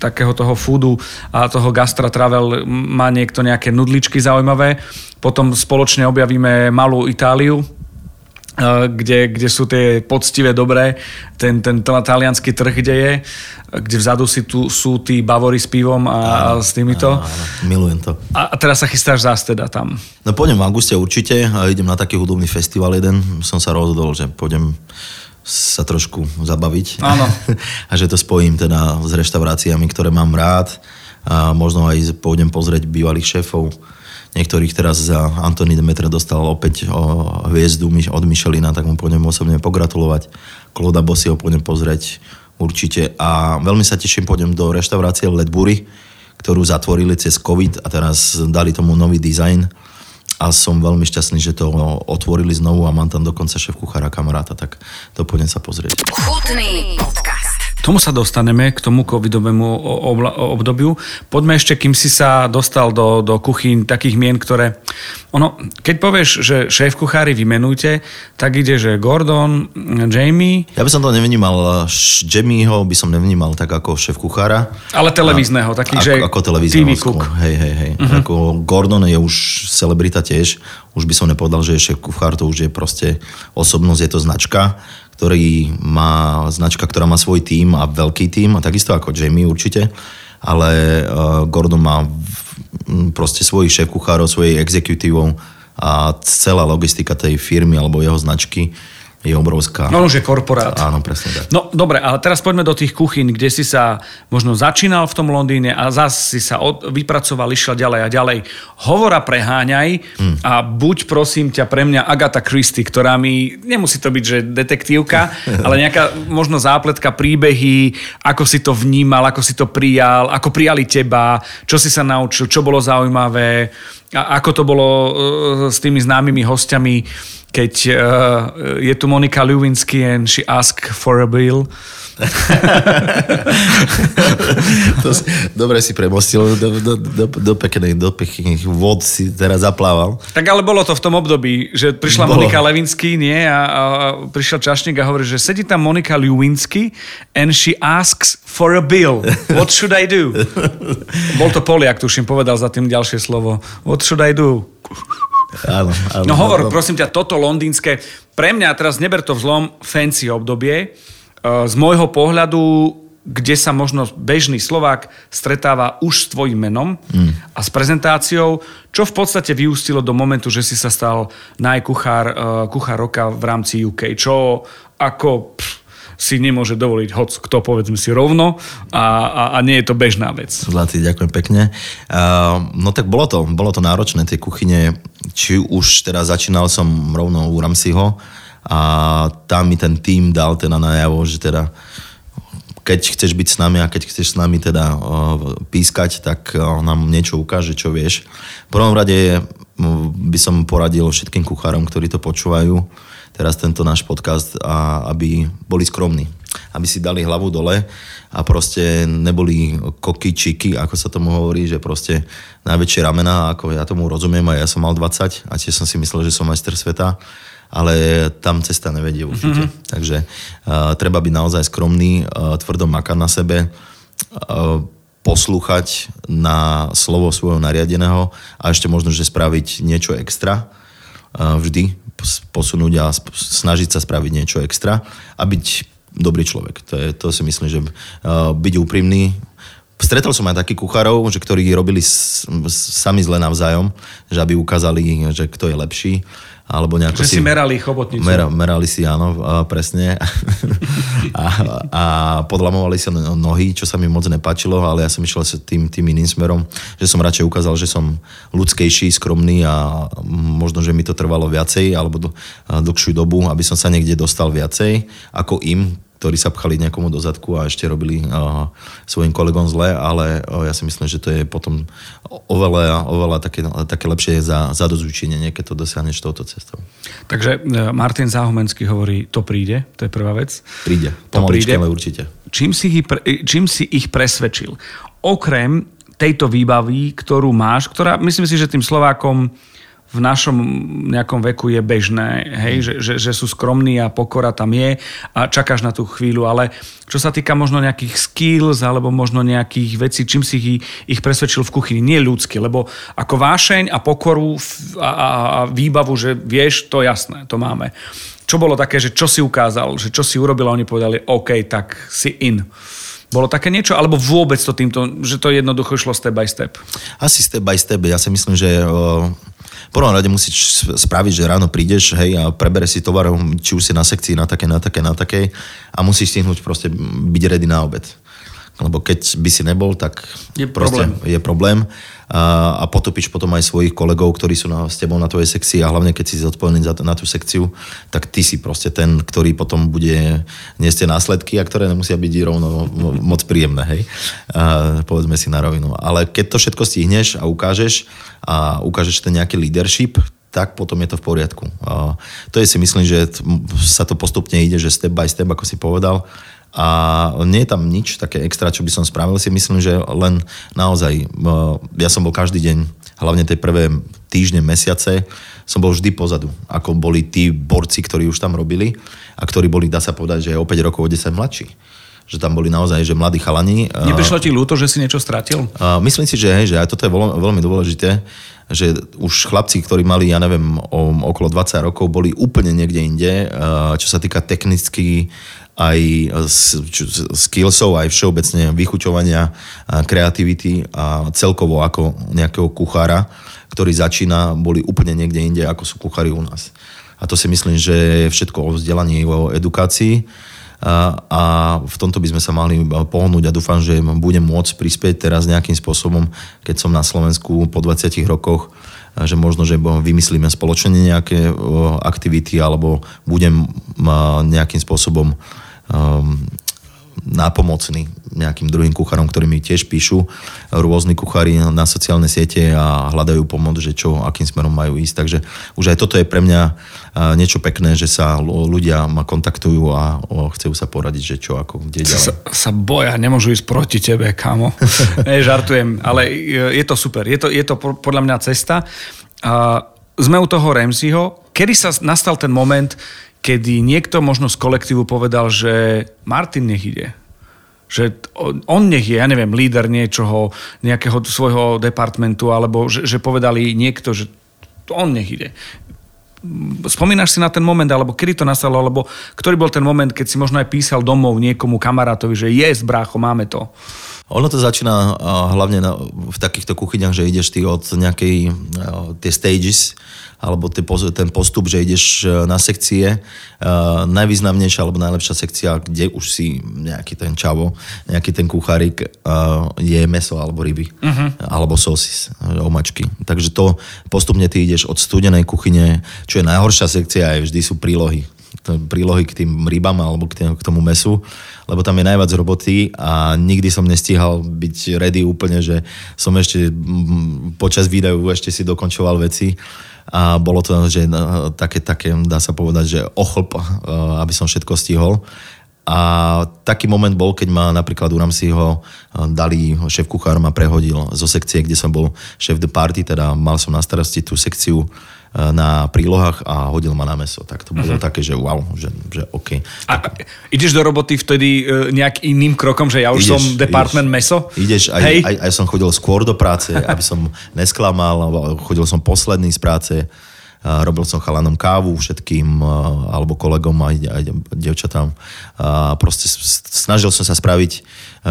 Speaker 2: takého toho foodu a toho gastra travel má niekto nejaké nudličky zaujímavé. Potom spoločne objavíme malú Itáliu, kde, kde sú tie poctivé dobré, ten, ten talianský trh, kde je, kde vzadu si tu, sú tí bavory s pivom a, a s týmito.
Speaker 3: Áno, áno, milujem to.
Speaker 2: A, a teraz sa chystáš zás teda tam.
Speaker 3: No pôjdem v auguste určite a idem na taký hudobný festival jeden. Som sa rozhodol, že pôjdem sa trošku zabaviť.
Speaker 2: Áno. [laughs]
Speaker 3: a že to spojím teda s reštauráciami, ktoré mám rád. A možno aj pôjdem pozrieť bývalých šéfov. Niektorých teraz za Antony Demetre dostal opäť o, hviezdu od Michelina, tak mu pôjdem osobne pogratulovať. Kloda Bossy ho pôjdem pozrieť určite. A veľmi sa teším, pôjdem do reštaurácie Ledbury, ktorú zatvorili cez COVID a teraz dali tomu nový dizajn a som veľmi šťastný, že to otvorili znovu a mám tam dokonca šéf kuchára kamaráta, tak to pôjdem sa pozrieť.
Speaker 1: Chutný podcast.
Speaker 2: Tomu sa dostaneme, k tomu covidovému obdobiu. Poďme ešte, kým si sa dostal do, do kuchyň takých mien, ktoré... Ono, keď povieš, že šéf kuchári vymenujte, tak ide, že Gordon, Jamie,
Speaker 3: Ja by som to nevnímal, Jamieho by som nevnímal tak ako šéf kuchára.
Speaker 2: ale televízneho, taký,
Speaker 3: ako,
Speaker 2: že
Speaker 3: ako televízneho
Speaker 2: TV cook.
Speaker 3: Hej, hej, hej. Uh-huh. Ako Gordon je už celebrita tiež. Už by som nepovedal, že je šéf kuchár, to už je proste osobnosť, je to značka, ktorý má, značka, ktorá má svoj tím a veľký tím, a takisto ako Jamie určite. Ale uh, Gordon má proste svojich šéf kuchárov, svojich exekutívov a celá logistika tej firmy alebo jeho značky je obrovská.
Speaker 2: No už je korporát.
Speaker 3: Áno, presne tak.
Speaker 2: No dobre, ale teraz poďme do tých kuchyň, kde si sa možno začínal v tom Londýne a zase si sa od, vypracoval, išiel ďalej a ďalej. Hovora preháňaj
Speaker 3: Hm.
Speaker 2: a buď prosím ťa pre mňa Agatha Christie, ktorá mi, nemusí to byť, že detektívka, [laughs] ale nejaká možno zápletka príbehy, ako si to vnímal, ako si to prijal, ako prijali teba, čo si sa naučil, čo bolo zaujímavé, a ako to bolo e, s tými známymi hostiami, keď uh, je tu Monika Lewinsky and she asked for a bill. [laughs]
Speaker 3: to, si- dobre si premostil, do, do, do, do pekných, do pekných vod si teraz zaplával.
Speaker 2: Tak ale bolo to v tom období, že prišla
Speaker 3: Bolo.
Speaker 2: Monika Lewinsky, nie? A, a prišiel čašník a hovorí, že sedí tam Monika Lewinsky and she asks for a bill. What should I do? [laughs] Bol to Poliak, tuším, povedal za tým ďalšie slovo. What should I do?
Speaker 3: Áno, áno.
Speaker 2: No hovor, prosím ťa, toto londýnske, pre mňa, teraz neber to v zlom, fancy obdobie, eh, z môjho pohľadu, kde sa možno bežný Slovák stretáva už s tvojim menom a s prezentáciou, čo v podstate vyústilo do momentu, že si sa stal najkuchár eh, kuchár roka v rámci UK, čo ako pff, si nemôže dovoliť hoc kto, povedzme si rovno a, a, a nie je to bežná vec.
Speaker 3: Zlatý, ďakujem pekne. Uh, no tak bolo to, bolo to náročné, tie kuchyne, či už teda začínal som rovno u Ramsiho a tam mi ten tým dal teda najavo, že teda keď chceš byť s nami a keď chceš s nami teda uh, pískať, tak uh, nám niečo ukáže, čo vieš. V prvom rade by som poradil všetkým kuchárom, ktorí to počúvajú, teraz tento náš podcast, a aby boli skromní aby si dali hlavu dole a proste neboli koky, čiky, ako sa tomu hovorí, že proste najväčšie ramena, ako ja tomu rozumiem a ja som mal 20 a tiež som si myslel, že som majster sveta, ale tam cesta nevedie určite. Mm-hmm. Takže uh, treba byť naozaj skromný, uh, tvrdo makať na sebe, uh, poslúchať na slovo svojho nariadeného a ešte možno, že spraviť niečo extra vždy, posunúť a snažiť sa spraviť niečo extra a byť dobrý človek. To, je, to si myslím, že byť úprimný. Stretol som aj takých kuchárov, že ktorí robili sami zle navzájom, že aby ukázali, že kto je lepší alebo nejako
Speaker 2: že si... merali chobotnicu.
Speaker 3: Mer, merali si, áno, presne. [laughs] a, a podlamovali sa nohy, čo sa mi moc nepáčilo, ale ja som išiel tým, tým iným smerom, že som radšej ukázal, že som ľudskejší, skromný a možno, že mi to trvalo viacej alebo do, dlhšiu dobu, aby som sa niekde dostal viacej ako im, ktorí sa pchali nejakomu do zadku a ešte robili uh, svojim kolegom zle, ale uh, ja si myslím, že to je potom oveľa, oveľa také, také lepšie za, za dozúčinenie, keď to dosiahneš touto cestou.
Speaker 2: Takže uh, Martin Záhumenský hovorí, to príde, to je prvá vec.
Speaker 3: Príde, príde. ale určite.
Speaker 2: Čím si, ich, čím si ich presvedčil? Okrem tejto výbavy, ktorú máš, ktorá myslím si, že tým Slovákom v našom nejakom veku je bežné, hej, mm. že, že, že sú skromní a pokora tam je a čakáš na tú chvíľu, ale čo sa týka možno nejakých skills alebo možno nejakých vecí, čím si ich, ich presvedčil v kuchyni, nie ľudsky, lebo ako vášeň a pokoru a, a, a výbavu, že vieš, to jasné, to máme. Čo bolo také, že čo si ukázal, že čo si urobil a oni povedali, OK, tak si in. Bolo také niečo, alebo vôbec to týmto, že to jednoducho išlo step by step?
Speaker 3: Asi step by step. Ja si myslím, že prvom rade musíš spraviť, že ráno prídeš, hej, a prebereš si tovar, či už si na sekcii, na také, na také, na takej a musíš stihnúť proste byť ready na obed. Lebo keď by si nebol, tak
Speaker 2: je problém.
Speaker 3: je problém. A, a potopíš potom aj svojich kolegov, ktorí sú na, s tebou na tvojej sekcii a hlavne keď si zodpovedný za, na tú sekciu, tak ty si proste ten, ktorý potom bude niesť následky a ktoré nemusia byť rovno moc príjemné, hej. A, povedzme si na rovinu. Ale keď to všetko stihneš a ukážeš a ukážeš ten nejaký leadership, tak potom je to v poriadku. A to je si myslím, že sa to postupne ide, že step by step, ako si povedal, a nie je tam nič také extra, čo by som spravil. Si myslím, že len naozaj, ja som bol každý deň, hlavne tie prvé týždne, mesiace, som bol vždy pozadu, ako boli tí borci, ktorí už tam robili a ktorí boli, dá sa povedať, že o 5 rokov, o 10 mladší že tam boli naozaj že mladí chalani.
Speaker 2: Neprišlo ti ľúto, že si niečo stratil?
Speaker 3: Myslím si, že, hej, že aj toto je veľmi dôležité, že už chlapci, ktorí mali, ja neviem, okolo 20 rokov, boli úplne niekde inde, čo sa týka technicky aj skillsov, aj všeobecne vychuťovania, kreativity a celkovo ako nejakého kuchára, ktorý začína, boli úplne niekde inde, ako sú kuchári u nás. A to si myslím, že je všetko o vzdelaní, o edukácii a, a v tomto by sme sa mali pohnúť a dúfam, že budem môcť prispieť teraz nejakým spôsobom, keď som na Slovensku po 20 rokoch že možno, že vymyslíme spoločne nejaké aktivity alebo budem nejakým spôsobom um, nápomocný nejakým druhým kuchárom, ktorí mi tiež píšu rôzni kuchári na sociálne siete a hľadajú pomoc, že čo, akým smerom majú ísť. Takže už aj toto je pre mňa niečo pekné, že sa ľudia ma kontaktujú a chcú sa poradiť, že čo, ako, kde ďalej.
Speaker 2: Sa, sa boja, nemôžu ísť proti tebe, kámo. [laughs] ne, žartujem, ale je to super. Je to, je to podľa mňa cesta. A sme u toho Remziho. Kedy sa nastal ten moment, kedy niekto možno z kolektívu povedal, že Martin nech ide. Že on nech je, ja neviem, líder niečoho, nejakého svojho departmentu, alebo že, že povedali niekto, že on nech ide. Spomínaš si na ten moment, alebo kedy to nastalo, alebo ktorý bol ten moment, keď si možno aj písal domov niekomu kamarátovi, že je z brácho, máme to.
Speaker 3: Ono to začína hlavne na, v takýchto kuchyniach, že ideš ty od nejakej, tie stages, alebo ten postup, že ideš e, na sekcie. Uh, najvýznamnejšia alebo najlepšia sekcia, kde už si nejaký ten čavo, nejaký ten kuchárik, uh, je meso alebo ryby. Uh-huh. Alebo sosis, omačky. Takže to postupne ty ideš od studenej kuchyne, čo je najhoršia sekcia, aj vždy sú prílohy prílohy k tým rybám alebo k, tým, k tomu mesu, lebo tam je najviac roboty a nikdy som nestíhal byť ready úplne, že som ešte počas výdajú ešte si dokončoval veci a bolo to, že e, také, také, dá sa povedať, že ochlp, e, aby som všetko stihol. A taký moment bol, keď ma napríklad u Ramsiho dali, šéf kuchár ma prehodil zo sekcie, kde som bol šéf de party, teda mal som na starosti tú sekciu na prílohách a hodil ma na meso. Tak to bolo uh-huh. také, že wow, že, že OK.
Speaker 2: A tak... ideš do roboty vtedy e, nejak iným krokom, že ja už ideš, som department ideš, meso?
Speaker 3: Ideš, aj, Hej. aj, aj som chodil skôr do práce, [laughs] aby som nesklamal, chodil som posledný z práce, robil som chalanom kávu všetkým, alebo kolegom aj, aj devčatám. A proste snažil som sa spraviť e,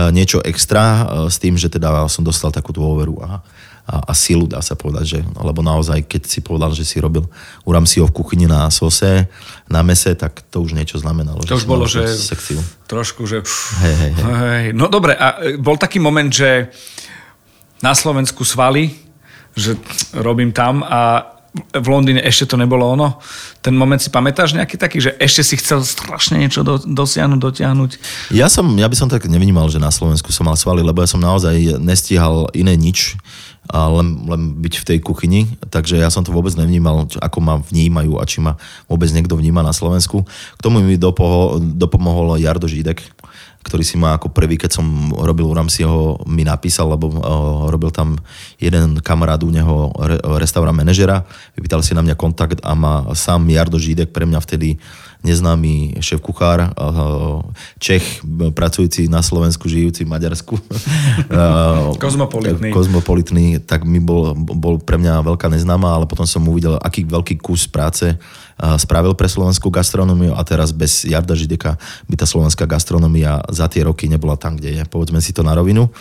Speaker 3: niečo extra e, s tým, že teda som dostal takú dôveru. Aha a, a silu, dá sa povedať, že, lebo naozaj, keď si povedal, že si robil uram si ho v kuchyni na sose, na mese, tak to už niečo znamenalo.
Speaker 2: To už bolo, že sekciu. trošku, že...
Speaker 3: Hej, hej, hej. hej.
Speaker 2: No dobre, a e, bol taký moment, že na Slovensku svaly, že robím tam a v Londýne ešte to nebolo ono. Ten moment si pamätáš nejaký taký, že ešte si chcel strašne niečo do, dosiahnuť, dotiahnuť?
Speaker 3: Ja, som, ja by som tak nevnímal, že na Slovensku som mal svaly, lebo ja som naozaj nestíhal iné nič len, len byť v tej kuchyni, takže ja som to vôbec nevnímal, ako ma vnímajú a či ma vôbec niekto vníma na Slovensku. K tomu mi dopoho, dopomohol Jardo Žídek, ktorý si ma ako prvý, keď som robil u Ramsiho, mi napísal, lebo uh, robil tam jeden kamarát u neho, re, restaurant manažera, vypýtal si na mňa kontakt a ma sám Jardo Žídek pre mňa vtedy neznámy šéf kuchár, Čech, pracujúci na Slovensku, žijúci v Maďarsku. [laughs]
Speaker 2: Kozmopolitný.
Speaker 3: Kozmopolitný, tak mi bol, bol pre mňa veľká neznáma, ale potom som uvidel, aký veľký kus práce spravil pre slovenskú gastronómiu a teraz bez Jarda Žideka by tá slovenská gastronómia za tie roky nebola tam, kde je. Povedzme si to na rovinu.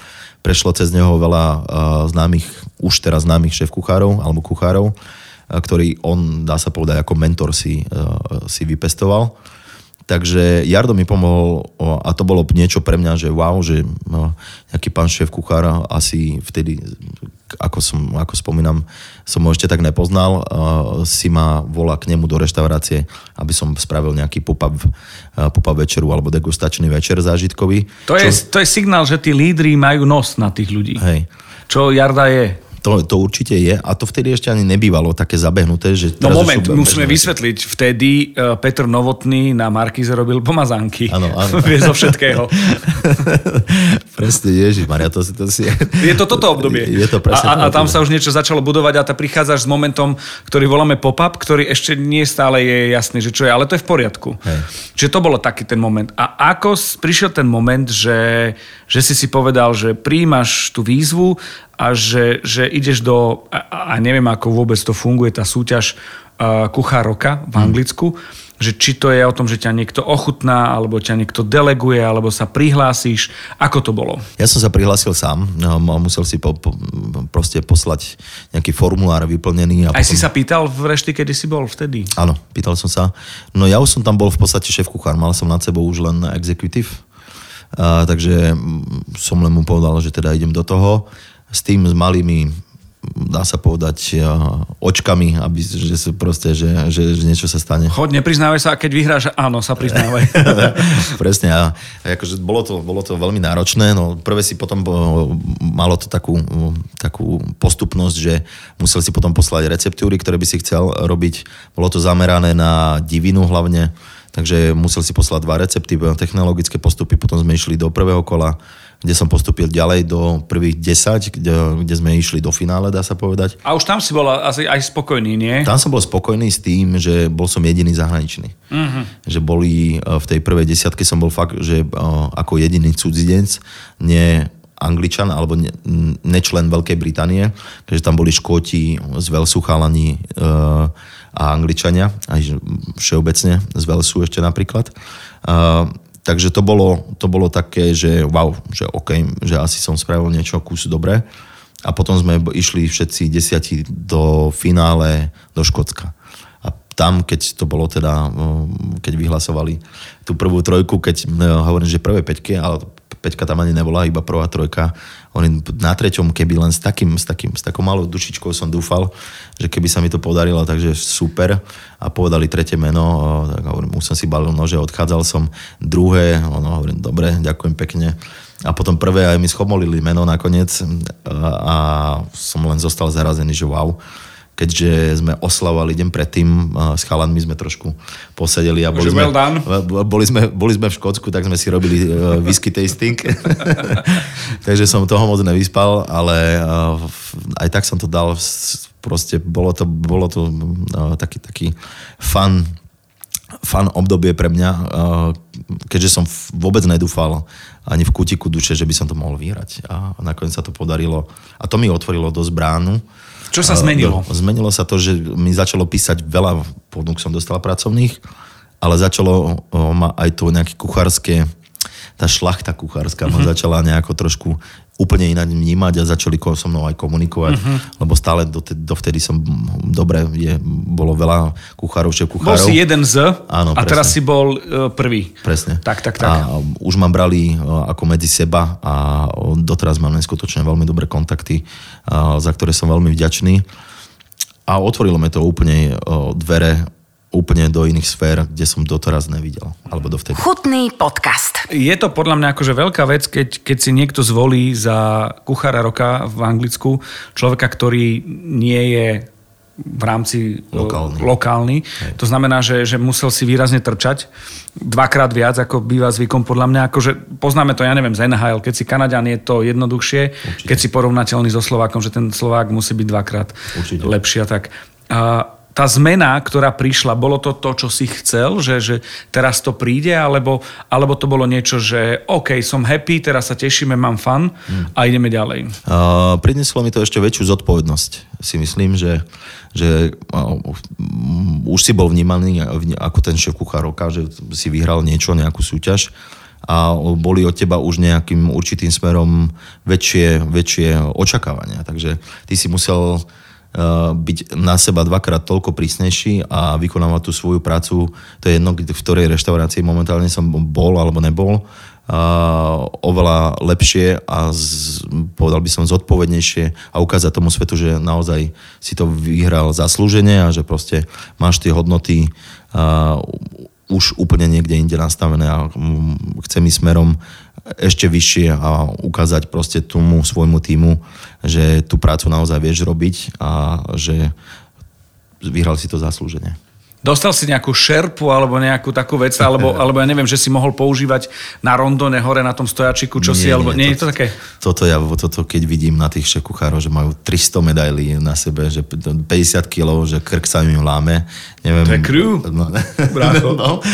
Speaker 3: Prešlo cez neho veľa známych, už teraz známych šéf kuchárov alebo kuchárov ktorý on, dá sa povedať, ako mentor si, si vypestoval. Takže Jardo mi pomohol a to bolo niečo pre mňa, že wow, že no, nejaký pán šéf kuchára asi vtedy, ako, som, ako spomínam, som ho ešte tak nepoznal, si ma volá k nemu do reštaurácie, aby som spravil nejaký pop-up, pop večeru alebo degustačný večer zážitkový.
Speaker 2: To, čo... je, to je signál, že tí lídry majú nos na tých ľudí.
Speaker 3: Hej.
Speaker 2: Čo Jarda je.
Speaker 3: To, to určite je a to vtedy ešte ani nebývalo také zabehnuté. Že
Speaker 2: no moment, musíme vysvetliť. Vtedy uh, Petr Novotný na Markize robil pomazánky.
Speaker 3: Áno, áno. [laughs]
Speaker 2: Vie zo všetkého. [laughs]
Speaker 3: presne, Ježiš Maria, to, to si...
Speaker 2: Je to toto obdobie. [laughs]
Speaker 3: Je to presne.
Speaker 2: A, a, a tam sa už niečo začalo budovať a ta prichádzaš s momentom, ktorý voláme pop-up, ktorý ešte nie stále je jasný, že čo je, ale to je v poriadku. Hej. Čiže to bolo taký ten moment. A ako prišiel ten moment, že, že si si povedal, že príjmaš tú výzvu a že, že ideš do, a, a neviem ako vôbec to funguje, tá súťaž uh, Kuchár roka v hmm. Anglicku, hmm. že či to je o tom, že ťa niekto ochutná, alebo ťa niekto deleguje, alebo sa prihlásíš. Ako to bolo?
Speaker 3: Ja som sa prihlásil sám, no, musel si po, po, proste poslať nejaký formulár vyplnený.
Speaker 2: A Aj potom... si sa pýtal v rešti, kedy si bol vtedy?
Speaker 3: Áno, pýtal som sa. No ja už som tam bol v podstate šéf kuchár, mal som nad sebou už len executive. Uh, takže som len mu povedal, že teda idem do toho s tým s malými dá sa povedať, očkami, aby, že, sú proste, že, že, že niečo sa stane.
Speaker 2: Chod, nepriznávaj sa a keď vyhráš, áno, sa priznávaj. [laughs]
Speaker 3: Presne, a akože bolo to, bolo to veľmi náročné, no prvé si potom malo to takú, takú postupnosť, že musel si potom poslať receptúry, ktoré by si chcel robiť. Bolo to zamerané na divinu hlavne, takže musel si poslať dva recepty, technologické postupy, potom sme išli do prvého kola, kde som postupil ďalej do prvých 10, kde, kde sme išli do finále, dá sa povedať.
Speaker 2: A už tam si bol asi aj spokojný, nie?
Speaker 3: Tam som bol spokojný s tým, že bol som jediný zahraničný. Uh-huh. Že boli e, v tej prvej desiatke som bol fakt, že e, ako jediný cudzinec, nie Angličan alebo ne, nečlen Veľkej Británie, keďže tam boli Škóti z Velsu chalani e, a Angličania, aj všeobecne z Velsu ešte napríklad. Takže to bolo, to bolo také, že wow, že OK, že asi som spravil niečo kus dobre. A potom sme išli všetci desiati do finále do Škótska. A tam, keď to bolo teda, keď vyhlasovali tú prvú trojku, keď hovorím, že prvé peťke, ale peťka tam ani nebola, iba prvá trojka, oni na treťom, keby len s, takým, s, takým, s takou malou dušičkou som dúfal, že keby sa mi to podarilo, takže super. A povedali tretie meno, tak hovorím, už som si balil nože, odchádzal som. Druhé, no, hovorím, dobre, ďakujem pekne. A potom prvé aj mi schomolili meno nakoniec a som len zostal zarazený, že wow. Keďže sme oslavovali deň predtým, s chalanmi sme trošku posedeli a boli, sme,
Speaker 2: well done.
Speaker 3: boli, sme, boli sme v Škótsku, tak sme si robili uh, whisky tasting. [laughs] Takže som toho moc nevyspal, ale uh, aj tak som to dal, proste bolo to, bolo to uh, taký, taký fun fan obdobie pre mňa, keďže som vôbec nedúfal ani v kutiku duše, že by som to mohol vyhrať. A nakoniec sa to podarilo. A to mi otvorilo dosť bránu.
Speaker 2: Čo sa zmenilo?
Speaker 3: Zmenilo sa to, že mi začalo písať veľa ponúk som dostal pracovných, ale začalo ma aj to nejaké kuchárske, tá šlachta kuchárska ma začala nejako trošku úplne inak vnímať a začali so mnou aj komunikovať, lebo stále dote- dovtedy som dobre, je, bolo veľa kuchárov, šéf
Speaker 2: Bol
Speaker 3: kuchárov.
Speaker 2: si jeden z
Speaker 3: Áno,
Speaker 2: a teraz
Speaker 3: presne.
Speaker 2: si bol e, prvý.
Speaker 3: Presne.
Speaker 2: Tak, tak, tak.
Speaker 3: A už ma brali uh, ako medzi seba a doteraz mám neskutočne veľmi dobré kontakty, za ktoré som veľmi vďačný. A otvorilo mi to úplne dvere úplne do iných sfér, kde som doteraz nevidel. Alebo dovtedy.
Speaker 1: Chutný podcast.
Speaker 2: Je to podľa mňa akože veľká vec, keď, keď si niekto zvolí za kuchára roka v Anglicku človeka, ktorý nie je v rámci e,
Speaker 3: Lokálny.
Speaker 2: lokálny. To znamená, že, že musel si výrazne trčať dvakrát viac, ako býva zvykom podľa mňa. Akože poznáme to, ja neviem, z NHL. Keď si Kanaďan, je to jednoduchšie.
Speaker 3: Určite.
Speaker 2: Keď si porovnateľný so Slovákom, že ten Slovák musí byť dvakrát
Speaker 3: Určite.
Speaker 2: lepší a tak. A tá zmena, ktorá prišla, bolo to to, čo si chcel, že, že teraz to príde, alebo, alebo to bolo niečo, že OK, som happy, teraz sa tešíme, mám fun a ideme ďalej.
Speaker 3: Uh, prinieslo mi to ešte väčšiu zodpovednosť. Si myslím, že, že uh, už si bol vnímaný vní- ako ten šéf kuchár že si vyhral niečo, nejakú súťaž a boli od teba už nejakým určitým smerom väčšie, väčšie očakávania. Takže ty si musel byť na seba dvakrát toľko prísnejší a vykonávať tú svoju prácu. To je jedno, v ktorej reštaurácii momentálne som bol alebo nebol. A oveľa lepšie a z, povedal by som zodpovednejšie a ukázať tomu svetu, že naozaj si to vyhral zaslúžene a že proste máš tie hodnoty a, už úplne niekde inde nastavené a mm, chcem ísť smerom ešte vyššie a ukázať proste tomu svojmu týmu, že tú prácu naozaj vieš robiť a že vyhral si to zaslúžene.
Speaker 2: Dostal si nejakú šerpu alebo nejakú takú vec, alebo, [laughs] alebo ja neviem, že si mohol používať na rondone hore na tom stojačiku, čo si, alebo nie, je to také?
Speaker 3: Toto, ja, toto keď vidím na tých šekuchárov, že majú 300 medailí na sebe, že 50 kg, že krk sa im láme. Neviem,
Speaker 2: To je crew,
Speaker 3: No, [laughs]
Speaker 2: brácho. [laughs]
Speaker 3: no,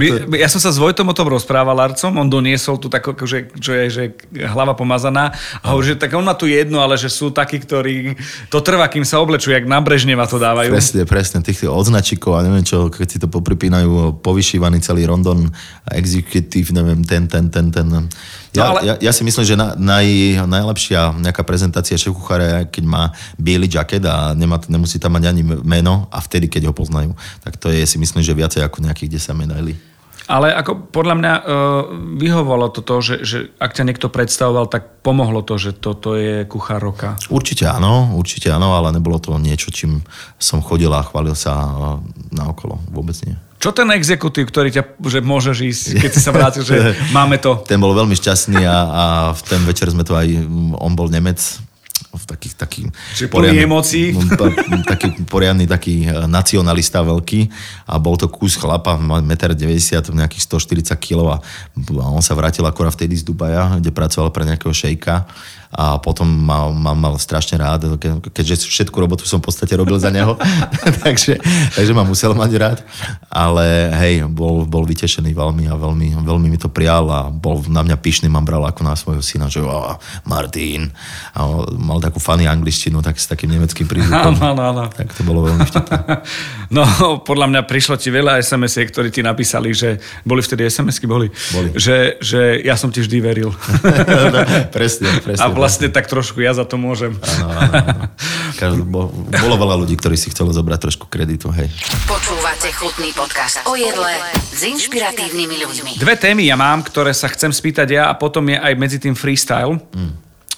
Speaker 2: My, ja som sa s Vojtom o tom rozprával, Arcom, on doniesol tu takú, akože, čo je, že hlava pomazaná a hovorí, že tak on má tu jednu, ale že sú takí, ktorí, to trvá, kým sa oblečujú, jak na Brežneva to dávajú.
Speaker 3: Presne, presne, tých odznačíkov a neviem čo, keď si to popripínajú, povyšívaný celý Rondon, executive, neviem, ten, ten, ten, ten. Ja,
Speaker 2: No ale-
Speaker 3: ja, ja si myslím, že na, naj, najlepšia nejaká prezentácia šéf kuchára je, keď má biely jacket a nemá, nemusí tam mať ani meno a vtedy, keď ho poznajú. Tak to je si myslím, že viacej ako nejakých 10 medailí.
Speaker 2: Ale ako podľa mňa uh, vyhovalo to to, že, že ak ťa niekto predstavoval, tak pomohlo to, že toto je kuchár roka.
Speaker 3: Určite áno, určite áno, ale nebolo to niečo, čím som chodil a chválil sa e, naokolo. Vôbec nie.
Speaker 2: Čo ten exekutív, ktorý ťa, že môžeš ísť, keď si sa vrátil, že [laughs] máme to.
Speaker 3: Ten bol veľmi šťastný a, a v ten večer sme to aj, on bol Nemec, v takých, taký
Speaker 2: Čiže plný emócií. [laughs]
Speaker 3: taký poriadny taký eh, nacionalista veľký a bol to kus chlapa, mal 1,90 m, nejakých 140 kg a on sa vrátil akorát vtedy z Dubaja, kde pracoval pre nejakého šejka a potom ma, ma mal strašne rád, ke- keďže všetku robotu som v podstate robil za neho, [laughs] [laughs] takže, takže ma musel mať rád, ale hej, bol, bol vytešený veľmi a veľmi, veľmi mi to prijal a bol na mňa pyšný, ma bral ako na svojho syna, že oh, Martin, a mal takú funny angličtinu, tak s takým nemeckým prízvukom. [laughs]
Speaker 2: Áno, áno, áno.
Speaker 3: Tak to bolo veľmi vtipné.
Speaker 2: No, podľa mňa prišlo ti veľa SMS-iek, ktorí ti napísali, že boli vtedy SMS-ky, boli,
Speaker 3: Boli.
Speaker 2: Že, že ja som ti vždy veril.
Speaker 3: presne, presne.
Speaker 2: A vlastne tak trošku ja za to môžem.
Speaker 3: Áno, áno, áno. Bolo, veľa ľudí, ktorí si chceli zobrať trošku kreditu, hej.
Speaker 1: Počúvate chutný podcast o jedle s inšpiratívnymi ľuďmi.
Speaker 2: Dve témy ja mám, ktoré sa chcem spýtať ja a potom je aj medzi tým freestyle.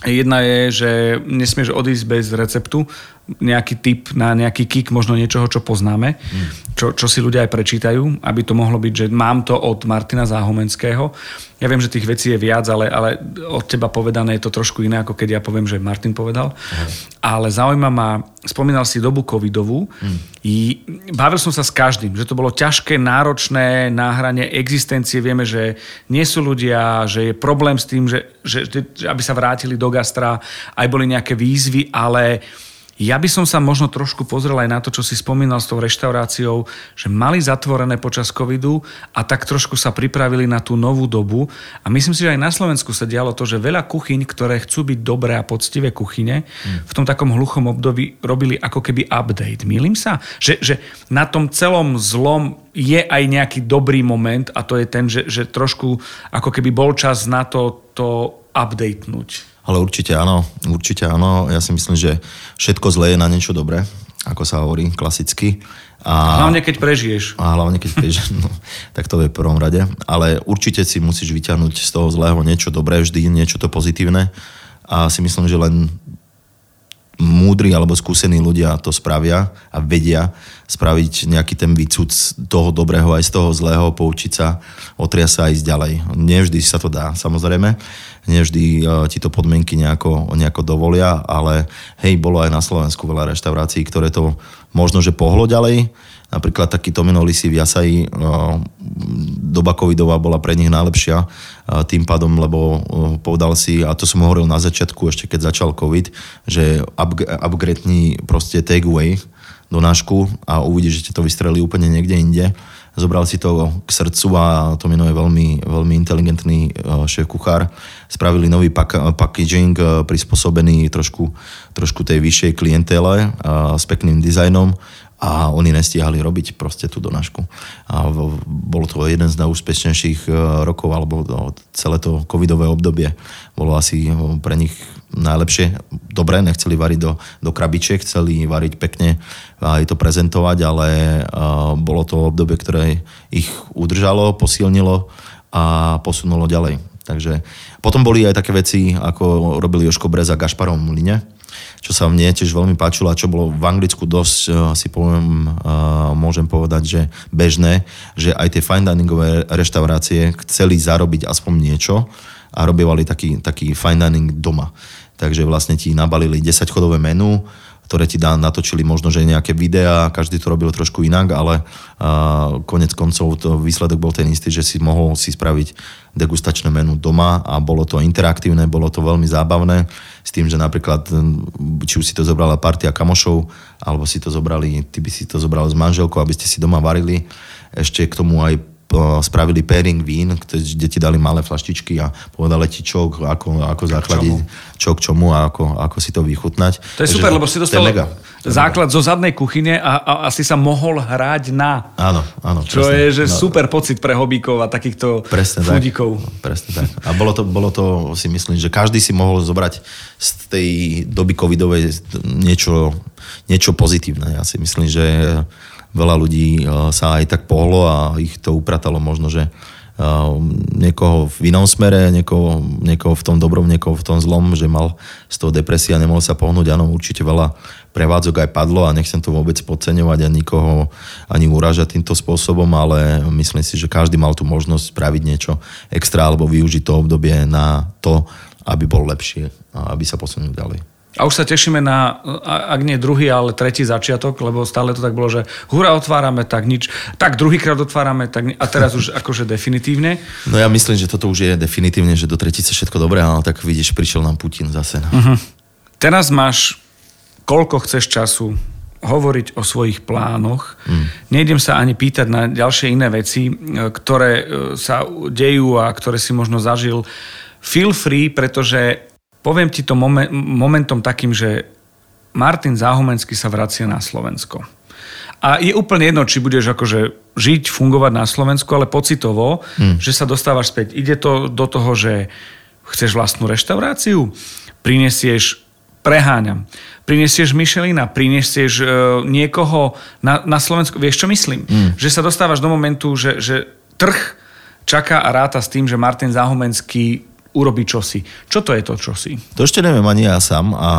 Speaker 2: Jedna je, že nesmieš odísť bez receptu nejaký tip na nejaký kick možno niečoho, čo poznáme, čo, čo si ľudia aj prečítajú, aby to mohlo byť, že mám to od Martina Záhomenského. Ja viem, že tých vecí je viac, ale, ale od teba povedané je to trošku iné, ako keď ja poviem, že Martin povedal. Aha. Ale zaujíma ma, spomínal si dobu covidovú. I, bavil som sa s každým, že to bolo ťažké, náročné na hrane existencie. Vieme, že nie sú ľudia, že je problém s tým, že, že, že aby sa vrátili do gastra, aj boli nejaké výzvy, ale ja by som sa možno trošku pozrel aj na to, čo si spomínal s tou reštauráciou, že mali zatvorené počas covidu a tak trošku sa pripravili na tú novú dobu. A myslím si, že aj na Slovensku sa dialo to, že veľa kuchyň, ktoré chcú byť dobré a poctivé kuchyne, hmm. v tom takom hluchom období robili ako keby update. Milím sa? Že, že na tom celom zlom je aj nejaký dobrý moment a to je ten, že, že trošku ako keby bol čas na to, to updatenúť.
Speaker 3: Ale určite áno, určite áno. Ja si myslím, že všetko zlé je na niečo dobré, ako sa hovorí klasicky.
Speaker 2: A, hlavne keď prežiješ.
Speaker 3: A hlavne keď prežiješ, [laughs] no, tak to je v prvom rade. Ale určite si musíš vyťahnuť z toho zlého niečo dobré vždy, niečo to pozitívne. A si myslím, že len múdri alebo skúsení ľudia to spravia a vedia spraviť nejaký ten výcud z toho dobrého aj z toho zlého, poučiť sa, otria sa a ísť ďalej. Nevždy sa to dá, samozrejme. Nevždy e, ti to podmienky nejako, nejako dovolia, ale hej, bolo aj na Slovensku veľa reštaurácií, ktoré to možno, že pohlo ďalej, Napríklad taký Tomino Lisi v Jasaji, no, doba covidová bola pre nich najlepšia tým pádom, lebo povedal si, a to som hovoril na začiatku, ešte keď začal covid, že upgrade proste takeaway do nášku a uvidíš, že to vystrelí úplne niekde inde. Zobral si to k srdcu a to meno je veľmi, veľmi inteligentný šéf kuchár. Spravili nový pak- packaging prispôsobený trošku, trošku tej vyššej klientele s pekným dizajnom a oni nestihali robiť proste tú donášku. A bolo to jeden z najúspešnejších rokov, alebo celé to covidové obdobie bolo asi pre nich najlepšie. Dobre, nechceli variť do, do krabičiek, chceli variť pekne a aj to prezentovať, ale uh, bolo to obdobie, ktoré ich udržalo, posilnilo a posunulo ďalej. Takže potom boli aj také veci, ako robili Joško Breza Gašparom Mline, čo sa mne tiež veľmi páčilo a čo bolo v Anglicku dosť, si poviem, eh, môžem povedať, že bežné, že aj tie fine diningové reštaurácie chceli zarobiť aspoň niečo a robívali taký, taký fine dining doma. Takže vlastne ti nabalili 10 chodové menu, ktoré ti dá, natočili možno, že nejaké videá, každý to robil trošku inak, ale uh, konec koncov to výsledok bol ten istý, že si mohol si spraviť degustačné menu doma a bolo to interaktívne, bolo to veľmi zábavné s tým, že napríklad či už si to zobrala partia kamošov, alebo si to zobrali, ty by si to zobral s manželkou, aby ste si doma varili, ešte k tomu aj spravili pairing vín, kde ti dali malé flaštičky a povedali ti čo, ako, ako zachladiť, čo k čomu a ako, ako si to vychutnať.
Speaker 2: To je super, lebo si dostal mega. základ zo zadnej kuchyne a, a, a si sa mohol hrať na.
Speaker 3: Áno, áno.
Speaker 2: Čo presne, je že no, super pocit pre hobíkov a takýchto
Speaker 3: presne
Speaker 2: fudíkov.
Speaker 3: Tak, presne tak. A bolo to, bolo to, si myslím, že každý si mohol zobrať z tej doby covidovej niečo, niečo pozitívne. Ja si myslím, že veľa ľudí eh, sa aj tak pohlo a ich to upratalo možno, že eh, niekoho v inom smere, niekoho, niekoho v tom dobrom, niekoho v tom zlom, že mal z toho depresia, nemohol sa pohnúť. Áno, určite veľa prevádzok aj padlo a nechcem to vôbec podceňovať a nikoho ani uražať týmto spôsobom, ale myslím si, že každý mal tú možnosť spraviť niečo extra alebo využiť to obdobie na to, aby bol lepšie a aby sa posunul ďalej.
Speaker 2: A už sa tešíme na, ak nie druhý, ale tretí začiatok, lebo stále to tak bolo, že hura otvárame, tak nič. Tak druhýkrát otvárame, tak a teraz už akože definitívne.
Speaker 3: No ja myslím, že toto už je definitívne, že do tretice všetko dobré, ale tak vidíš, prišiel nám Putin zase. Uh-huh.
Speaker 2: Teraz máš koľko chceš času hovoriť o svojich plánoch. Mm. Nejdem sa ani pýtať na ďalšie iné veci, ktoré e, sa dejú a ktoré si možno zažil. Feel free, pretože Poviem ti to momen, momentom takým, že Martin Záhumenský sa vracia na Slovensko. A je úplne jedno, či budeš akože žiť, fungovať na Slovensku, ale pocitovo, hmm. že sa dostávaš späť. Ide to do toho, že chceš vlastnú reštauráciu, prinesieš, preháňam, prinesieš Michelina, prinesieš uh, niekoho na, na Slovensku. Vieš, čo myslím? Hmm. Že sa dostávaš do momentu, že, že trh čaká a ráta s tým, že Martin Záhumenský urobí čosi. Čo to je to čosi?
Speaker 3: To ešte neviem ani ja sám a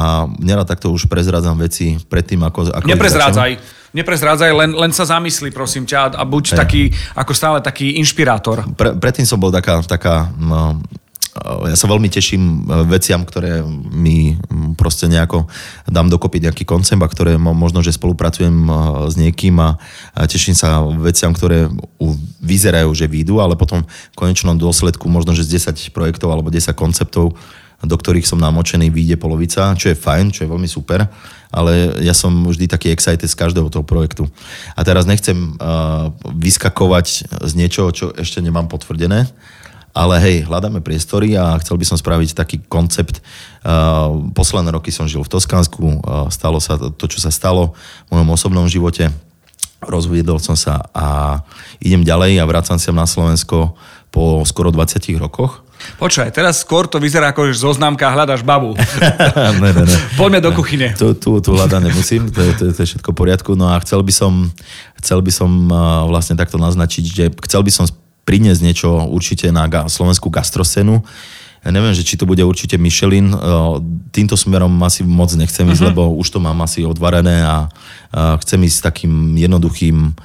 Speaker 3: nerad takto už prezrádzam veci predtým, ako... ako
Speaker 2: Neprezrádzaj. Neprezrádzaj, len, len sa zamysli, prosím ťa, a buď hey. taký, ako stále taký inšpirátor.
Speaker 3: Pre, predtým som bol taká, taká no, ja sa veľmi teším e, veciam, ktoré mi proste nejako dám dokopy nejaký koncept a ktoré možno, že spolupracujem e, s niekým a teším sa veciam, ktoré vyzerajú, že výjdu, ale potom v konečnom dôsledku možno, že z 10 projektov alebo 10 konceptov do ktorých som namočený, vyjde polovica, čo je fajn, čo je veľmi super, ale ja som vždy taký excited z každého toho projektu. A teraz nechcem vyskakovať z niečoho, čo ešte nemám potvrdené, ale hej, hľadáme priestory a chcel by som spraviť taký koncept. Uh, posledné roky som žil v Toskánsku, uh, stalo sa to, čo sa stalo v mojom osobnom živote. Rozviedol som sa a idem ďalej a vracam sa na Slovensko po skoro 20 rokoch.
Speaker 2: Počkaj, teraz skôr to vyzerá ako zoznámka hľadaš babu. [laughs] ne, ne, ne. Poďme do kuchyne.
Speaker 3: Tu, tu, tu hľadať nemusím, to je, to, to je všetko v poriadku. No a chcel by som, chcel by som vlastne takto naznačiť, že chcel by som priniesť niečo určite na slovenskú gastroscénu. Ja neviem, že či to bude určite Michelin. Týmto smerom asi moc nechcem ísť, uh-huh. lebo už to mám asi odvarené a chcem ísť takým jednoduchým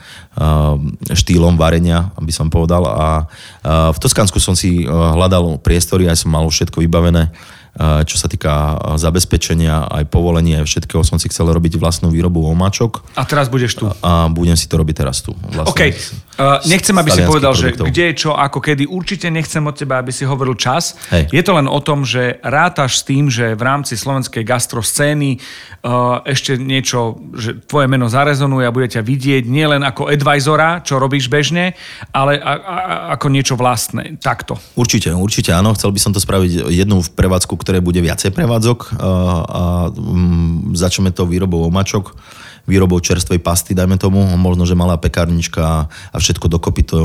Speaker 3: štýlom varenia, aby som povedal. A v Toskánsku som si hľadal priestory, aj som mal všetko vybavené čo sa týka zabezpečenia, aj povolenia, všetkého som si chcel robiť vlastnú výrobu omáčok.
Speaker 2: A teraz budeš tu.
Speaker 3: A budem si to robiť teraz tu.
Speaker 2: Vlastne OK. Uh, nechcem, aby si povedal, produktov. že kde, čo, ako, kedy. Určite nechcem od teba, aby si hovoril čas. Hej. Je to len o tom, že rátaš s tým, že v rámci slovenskej gastroscény uh, ešte niečo, že tvoje meno zarezonuje a bude ťa vidieť nielen ako advisora, čo robíš bežne, ale a, a, ako niečo vlastné. Takto.
Speaker 3: Určite, určite áno. Chcel by som to spraviť jednu v prevádzku, ktoré bude viacej prevádzok a, a um, začneme to výrobou omačok, výrobou čerstvej pasty, dajme tomu, možno, že malá pekárnička a všetko dokopy to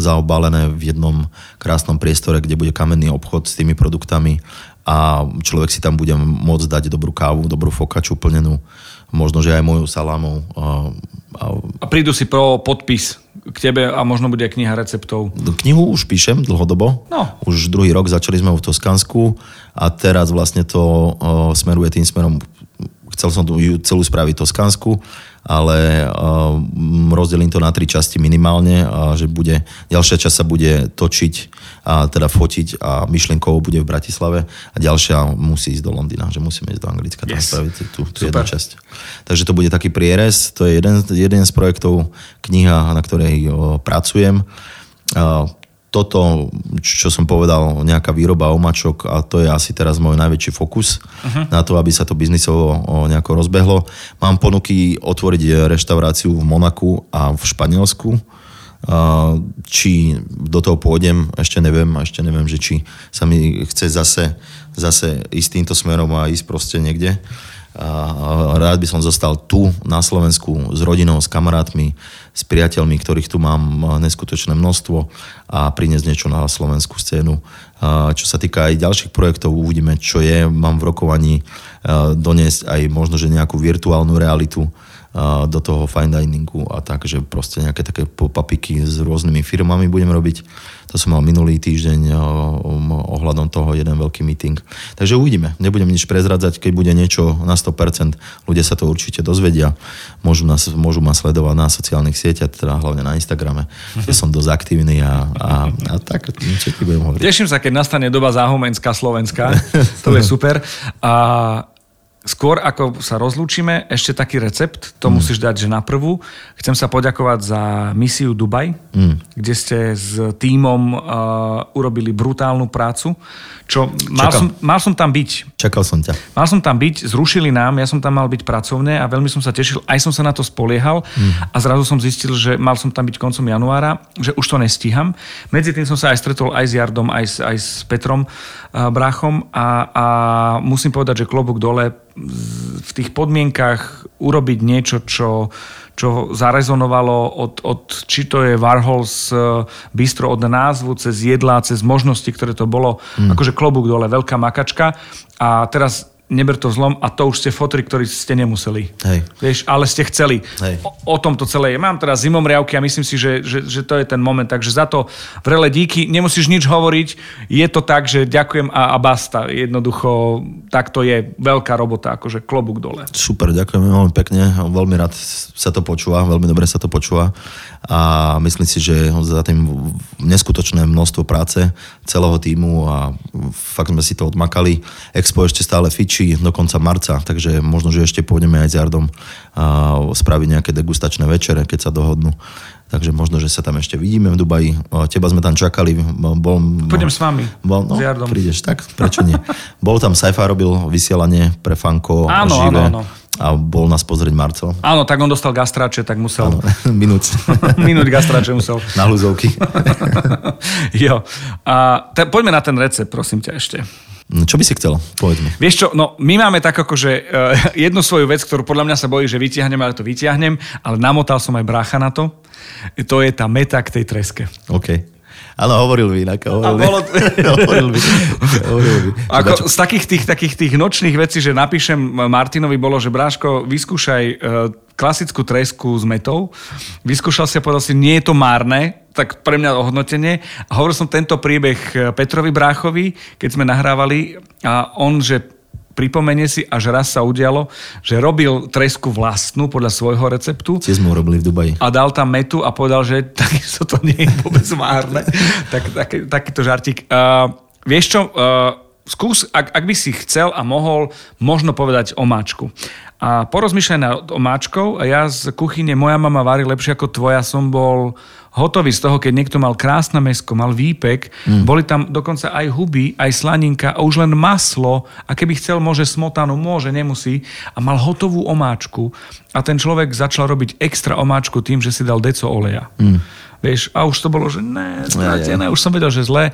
Speaker 3: zaobalené v jednom krásnom priestore, kde bude kamenný obchod s tými produktami a človek si tam bude môcť dať dobrú kávu, dobrú fokaču plnenú, možno, že aj mojou salámou. A,
Speaker 2: a... a prídu si pro podpis k tebe a možno bude kniha receptov.
Speaker 3: Knihu už píšem dlhodobo. No. Už druhý rok začali sme v Toskansku a teraz vlastne to uh, smeruje tým smerom, chcel som tu celú spraviť Toskansku, ale uh, rozdelím to na tri časti minimálne, a že bude, ďalšia časť sa bude točiť a teda fotiť a myšlienkovo bude v Bratislave a ďalšia musí ísť do Londýna, že musíme ísť do Anglicka tam yes. spraviť tú, tú jednu časť. Takže to bude taký prierez, to je jeden, jeden z projektov, kniha, na ktorej pracujem. A, toto, čo som povedal, nejaká výroba omačok a to je asi teraz môj najväčší fokus uh-huh. na to, aby sa to biznisovo nejako rozbehlo. Mám ponuky otvoriť reštauráciu v Monaku a v Španielsku či do toho pôjdem, ešte neviem, ešte neviem, že či sa mi chce zase, zase ísť týmto smerom a ísť proste niekde. Rád by som zostal tu na Slovensku s rodinou, s kamarátmi, s priateľmi, ktorých tu mám neskutočné množstvo a priniesť niečo na slovenskú scénu. Čo sa týka aj ďalších projektov, uvidíme, čo je. Mám v rokovaní doniesť aj možno, že nejakú virtuálnu realitu, do toho fine diningu a tak, že proste nejaké také papiky s rôznymi firmami budem robiť. To som mal minulý týždeň ohľadom toho jeden veľký meeting. Takže uvidíme. Nebudem nič prezradzať, keď bude niečo na 100%, ľudia sa to určite dozvedia. Môžu, nás, môžu ma sledovať na sociálnych sieťach, teda hlavne na Instagrame, kde som dosť aktívny a, a, a tak, čo ti budem hovoriť.
Speaker 2: Teším sa, keď nastane doba záhomenská Slovenská. to je super. A Skôr ako sa rozlúčime, ešte taký recept, to mm. musíš dať, že na prvú. Chcem sa poďakovať za misiu Dubaj, mm. kde ste s tímom uh, urobili brutálnu prácu. Čo, mal, som, mal som tam byť.
Speaker 3: Čakal som ťa.
Speaker 2: Mal som tam byť, zrušili nám, ja som tam mal byť pracovne a veľmi som sa tešil, aj som sa na to spoliehal mm. a zrazu som zistil, že mal som tam byť koncom januára, že už to nestíham. Medzi tým som sa aj stretol aj s Jardom, aj s, aj s Petrom Bráchom a, a musím povedať, že klobúk dole v tých podmienkach urobiť niečo, čo, čo zarezonovalo od, od, či to je Warhols bistro od názvu, cez jedlá, cez možnosti, ktoré to bolo, mm. akože klobúk dole, veľká makačka. A teraz neber to zlom a to už ste fotri, ktorí ste nemuseli.
Speaker 3: Hej.
Speaker 2: Vieš, ale ste chceli.
Speaker 3: Hej.
Speaker 2: O, o tom to celé je. Mám teraz zimomriavky a myslím si, že, že, že to je ten moment. Takže za to vrele díky. Nemusíš nič hovoriť. Je to tak, že ďakujem a, a basta. Jednoducho, tak to je veľká robota, akože klobúk dole.
Speaker 3: Super, ďakujem veľmi pekne. Veľmi rád sa to počúva, veľmi dobre sa to počúva. A myslím si, že za tým neskutočné množstvo práce celého týmu a fakt sme si to odmakali. Expo ešte stále fičí do konca marca, takže možno, že ešte pôjdeme aj s Jardom a spraviť nejaké degustačné večere, keď sa dohodnú. Takže možno, že sa tam ešte vidíme v Dubaji. Teba sme tam čakali. Bol,
Speaker 2: Pôjdem s vami,
Speaker 3: Bol, no,
Speaker 2: s Jardom.
Speaker 3: prídeš, tak prečo nie? [laughs] Bol tam Saifa, robil vysielanie pre Fanko
Speaker 2: Áno,
Speaker 3: živé.
Speaker 2: áno, áno.
Speaker 3: A bol nás pozrieť Marcel.
Speaker 2: Áno, tak on dostal gastráče, tak musel... [laughs] [laughs]
Speaker 3: Minút.
Speaker 2: Minúť gastráče musel.
Speaker 3: Na hľuzovky.
Speaker 2: jo. A te, poďme na ten recept, prosím ťa ešte.
Speaker 3: Čo by si chcel? Povedz mi.
Speaker 2: Vieš čo, no my máme tak akože uh, [laughs] jednu svoju vec, ktorú podľa mňa sa bojí, že vytiahnem, ale to vytiahnem, ale namotal som aj brácha na to. To je tá meta k tej treske.
Speaker 3: OK. Áno, hovoril by inak. Hovoril,
Speaker 2: bolo- [laughs]
Speaker 3: hovoril by. Hovoril by.
Speaker 2: Ako
Speaker 3: Čo-
Speaker 2: z takých tých, takých tých nočných vecí, že napíšem Martinovi, bolo, že Bráško, vyskúšaj uh, klasickú tresku s metou. Vyskúšal si a povedal si, nie je to márne, tak pre mňa ohodnotenie. A hovoril som tento príbeh eh, Petrovi Bráchovi, keď sme nahrávali a on, že pripomenie si, až raz sa udialo, že robil tresku vlastnú podľa svojho receptu
Speaker 3: Tiež sme urobili v Dubaji.
Speaker 2: a dal tam metu a povedal, že [laughs] takisto to nie je vôbec márne. tak, taký, takýto žartík. Uh, vieš čo, uh, skús, ak, ak by si chcel a mohol, možno povedať omáčku. A porozmýšľaj nad omáčkou a ja z kuchyne moja mama varí lepšie ako tvoja som bol hotový z toho, keď niekto mal krásne mesko, mal výpek, mm. boli tam dokonca aj huby, aj slaninka a už len maslo a keby chcel, môže smotanu, môže, nemusí a mal hotovú omáčku a ten človek začal robiť extra omáčku tým, že si dal deco oleja. Mm. Vieš, a už to bolo, že ne, stratené, už som vedel, že zle.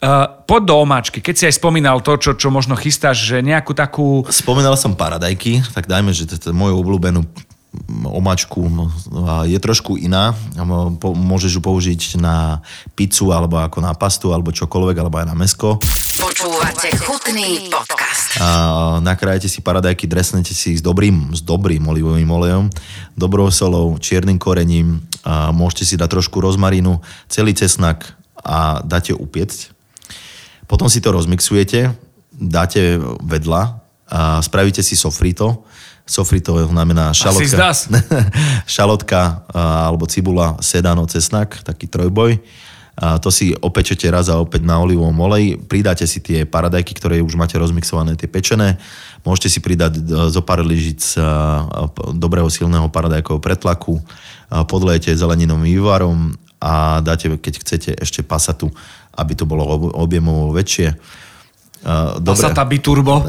Speaker 2: Uh, poď do omáčky, keď si aj spomínal to, čo, čo možno chystáš, že nejakú takú...
Speaker 3: Spomínal som paradajky, tak dajme, že to je moju obľúbenú omáčku no, je trošku iná. Môžeš ju použiť na pizzu, alebo ako na pastu, alebo čokoľvek, alebo aj na mesko.
Speaker 1: Počúvate chutný podcast.
Speaker 3: A nakrájate si paradajky, dresnete si ich s dobrým, s dobrým olivovým olejom, dobrou solou, čiernym korením, a môžete si dať trošku rozmarínu, celý cesnak a dáte upiecť. Potom si to rozmixujete, dáte vedľa a spravíte si sofrito. Sofrito znamená šalotka, [laughs] šalotka alebo cibula, sedano, cesnak, taký trojboj. A to si opečete raz a opäť na olivovom oleji. Pridáte si tie paradajky, ktoré už máte rozmixované, tie pečené. Môžete si pridať e, zo pár lyžic p- dobrého silného paradajkového pretlaku. A podlejete zeleninovým vývarom a dáte, keď chcete, ešte pasatu, aby to bolo ob- objemovo väčšie. A,
Speaker 2: Pasata biturbo.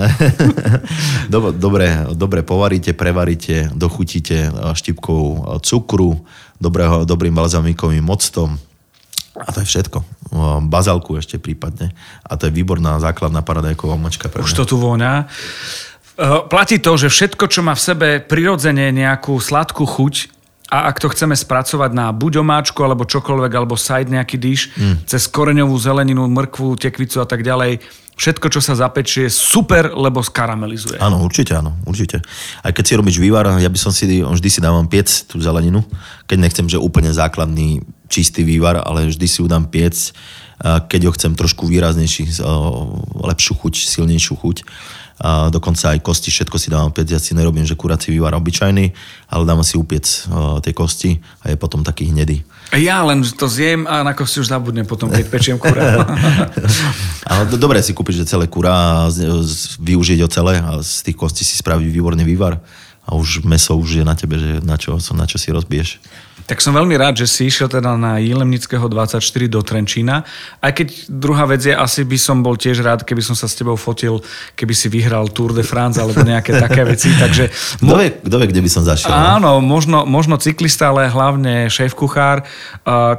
Speaker 3: Dobre, [laughs] dobre, dobre povaríte, prevaríte, dochutíte štipkou cukru, dobrého, dobrým balzamikovým octom a to je všetko. Bazalku ešte prípadne. A to je výborná základná paradajková močka pre
Speaker 2: Už to tu voňa. Uh, Platí to, že všetko, čo má v sebe prirodzene nejakú sladkú chuť, a ak to chceme spracovať na buď omáčku, alebo čokoľvek, alebo side nejaký dish, mm. cez koreňovú zeleninu, mrkvu, tekvicu a tak ďalej, všetko, čo sa zapečie, super, lebo skaramelizuje.
Speaker 3: Áno, určite áno, určite. Aj keď si robíš vývar, ja by som si, vždy si dávam piec tú zeleninu, keď nechcem, že úplne základný čistý vývar, ale vždy si ju dám piec, keď ho chcem trošku výraznejší, lepšiu chuť, silnejšiu chuť. A dokonca aj kosti, všetko si dávam piec, ja si nerobím, že kurací vývar obyčajný, ale dávam si upiec o, tie kosti a je potom taký hnedý.
Speaker 2: Ja len to zjem a na kosti už zabudnem potom, keď pečiem kura. [laughs]
Speaker 3: Ale do- dobre si kúpiť, že celé kura využiť ho celé a z tých kostí si spraviť výborný vývar a už meso už je na tebe, že na čo, na čo si rozbiješ.
Speaker 2: Tak som veľmi rád, že si išiel teda na Jilemnického 24 do Trenčína. Aj keď druhá vec je, asi by som bol tiež rád, keby som sa s tebou fotil, keby si vyhral Tour de France alebo nejaké také veci. Takže [laughs]
Speaker 3: Kto vie, kto vie, kde by som zašiel? no?
Speaker 2: Áno, možno, možno cyklista, ale hlavne šéf-kuchár.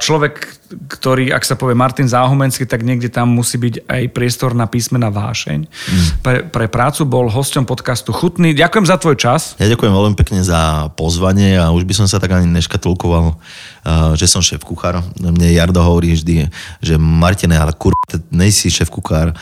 Speaker 2: Človek, ktorý, ak sa povie Martin Záhumenský, tak niekde tam musí byť aj priestor na písmena vášeň.
Speaker 3: Mm.
Speaker 2: Pre, pre prácu bol hosťom podcastu Chutný. Ďakujem za tvoj čas.
Speaker 3: Ja ďakujem veľmi pekne za pozvanie a už by som sa tak ani neškatulkoval, uh, že som šéf kuchár. Mne Jardo hovorí vždy, že Martine, ale kur, nejsi šéf kuchár,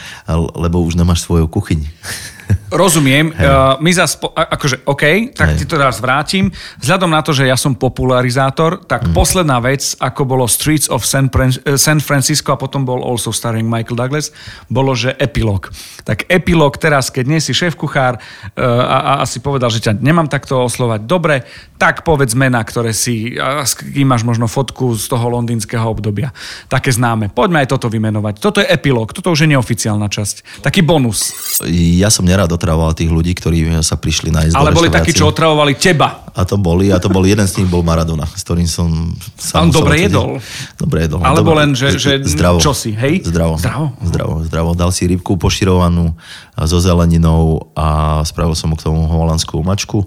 Speaker 3: lebo už nemáš svoju kuchyň. [laughs]
Speaker 2: Rozumiem. Uh, my zas, akože OK, tak
Speaker 3: Hej.
Speaker 2: ti to raz vrátim. Vzhľadom na to, že ja som popularizátor, tak
Speaker 3: Mhm.
Speaker 2: posledná vec, ako bolo Streets of San, Fran- eh, San Francisco a potom bol also starring Michael Douglas, bolo, že epilog. Tak epilog teraz, keď nie si šéf-kuchár uh, a, a, a si povedal, že ťa nemám takto oslovať, dobre, tak povedz mená, ktoré si, a s kým máš možno fotku z toho londýnskeho obdobia. Také známe. Poďme aj toto vymenovať. Toto je epilog, toto už je neoficiálna časť. Taký bonus.
Speaker 3: Ja som nerád otravoval tých ľudí, ktorí sa prišli nájsť do
Speaker 2: Ale boli takí, čo otravovali teba.
Speaker 3: A to boli, a to bol jeden z nich bol Maradona, s ktorým som sa
Speaker 2: on dobre jedol.
Speaker 3: Dobre jedol.
Speaker 2: Alebo
Speaker 3: dobre,
Speaker 2: len, že- že
Speaker 3: zdravo.
Speaker 2: čo si, hej?
Speaker 3: Zdravo.
Speaker 2: Zdravo?
Speaker 3: Zdravo, zdravo. Dal si rybku poširovanú so zeleninou a spravil som mu k tomu holandskú mačku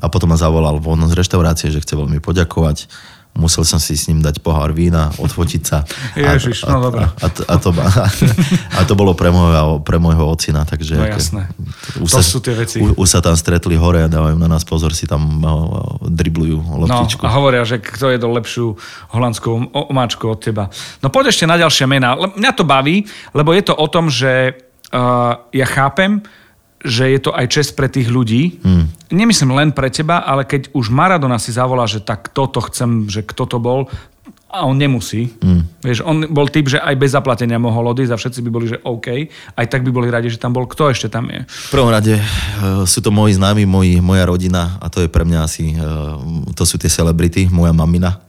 Speaker 3: a potom ma zavolal von z reštaurácie, že chce veľmi poďakovať. Musel som si s ním dať pohár vína, odfotiť sa.
Speaker 2: Ježiš,
Speaker 3: a,
Speaker 2: no dobré.
Speaker 3: a, a, to, a, to, [laughs] a to bolo pre môjho, pre môjho ocina, takže...
Speaker 2: No jasné.
Speaker 3: Už
Speaker 2: To
Speaker 3: sa,
Speaker 2: sú tie veci.
Speaker 3: Už, sa tam stretli hore a dávajú na nás pozor, si tam driblujú
Speaker 2: No
Speaker 3: loptičku.
Speaker 2: a hovoria, že kto jedol lepšiu holandskú o- omáčku od teba. No poď ešte na ďalšie mená. Mňa to baví, lebo je to o tom, že uh, ja chápem, že je to aj čest pre tých ľudí. Hmm. Nemyslím len pre teba, ale keď už Maradona si zavolá, že tak toto chcem, že kto to bol, a on nemusí. Mm. Vieš, on bol typ, že aj bez zaplatenia mohol odísť a všetci by boli, že OK. Aj tak by boli radi, že tam bol. Kto ešte tam je?
Speaker 3: V prvom rade uh, sú to moji známi, moji, moja rodina a to je pre mňa asi, uh, to sú tie celebrity, moja mamina,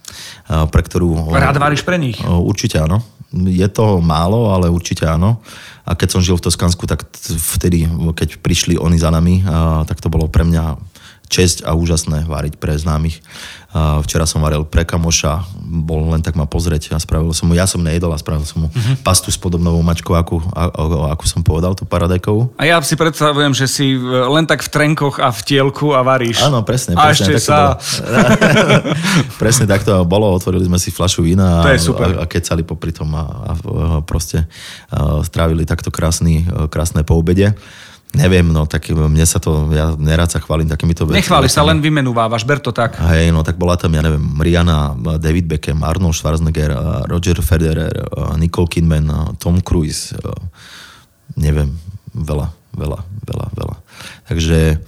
Speaker 3: pre ktorú...
Speaker 2: Rád varíš pre nich?
Speaker 3: Určite áno. Je to málo, ale určite áno. A keď som žil v Toskansku, tak vtedy, keď prišli oni za nami, tak to bolo pre mňa česť a úžasné váriť pre známych. Uh, včera som varil pre kamoša, bol len tak ma pozrieť a spravil som mu, ja som nejedol a spravil som mu uh-huh. pastu s podobnou mačkou, akú, ako som povedal, tú paradajkovú.
Speaker 2: A ja si predstavujem, že si len tak v trenkoch a v tielku a varíš.
Speaker 3: Áno, presne.
Speaker 2: A
Speaker 3: presne
Speaker 2: ešte sa... [laughs]
Speaker 3: presne tak to bolo. Otvorili sme si flašu vína a, a, a kecali popri tom a, a, a proste a strávili takto krásny, krásne po obede. Neviem, no tak mne sa to, ja nerád sa chválim takýmito vecami.
Speaker 2: Nechváli sa, len vymenúvávaš, ber to tak.
Speaker 3: Hej, no tak bola tam, ja neviem, Rihanna, David Beckham, Arnold Schwarzenegger, Roger Federer, Nicole Kidman, Tom Cruise, neviem, veľa, veľa, veľa, veľa. Takže,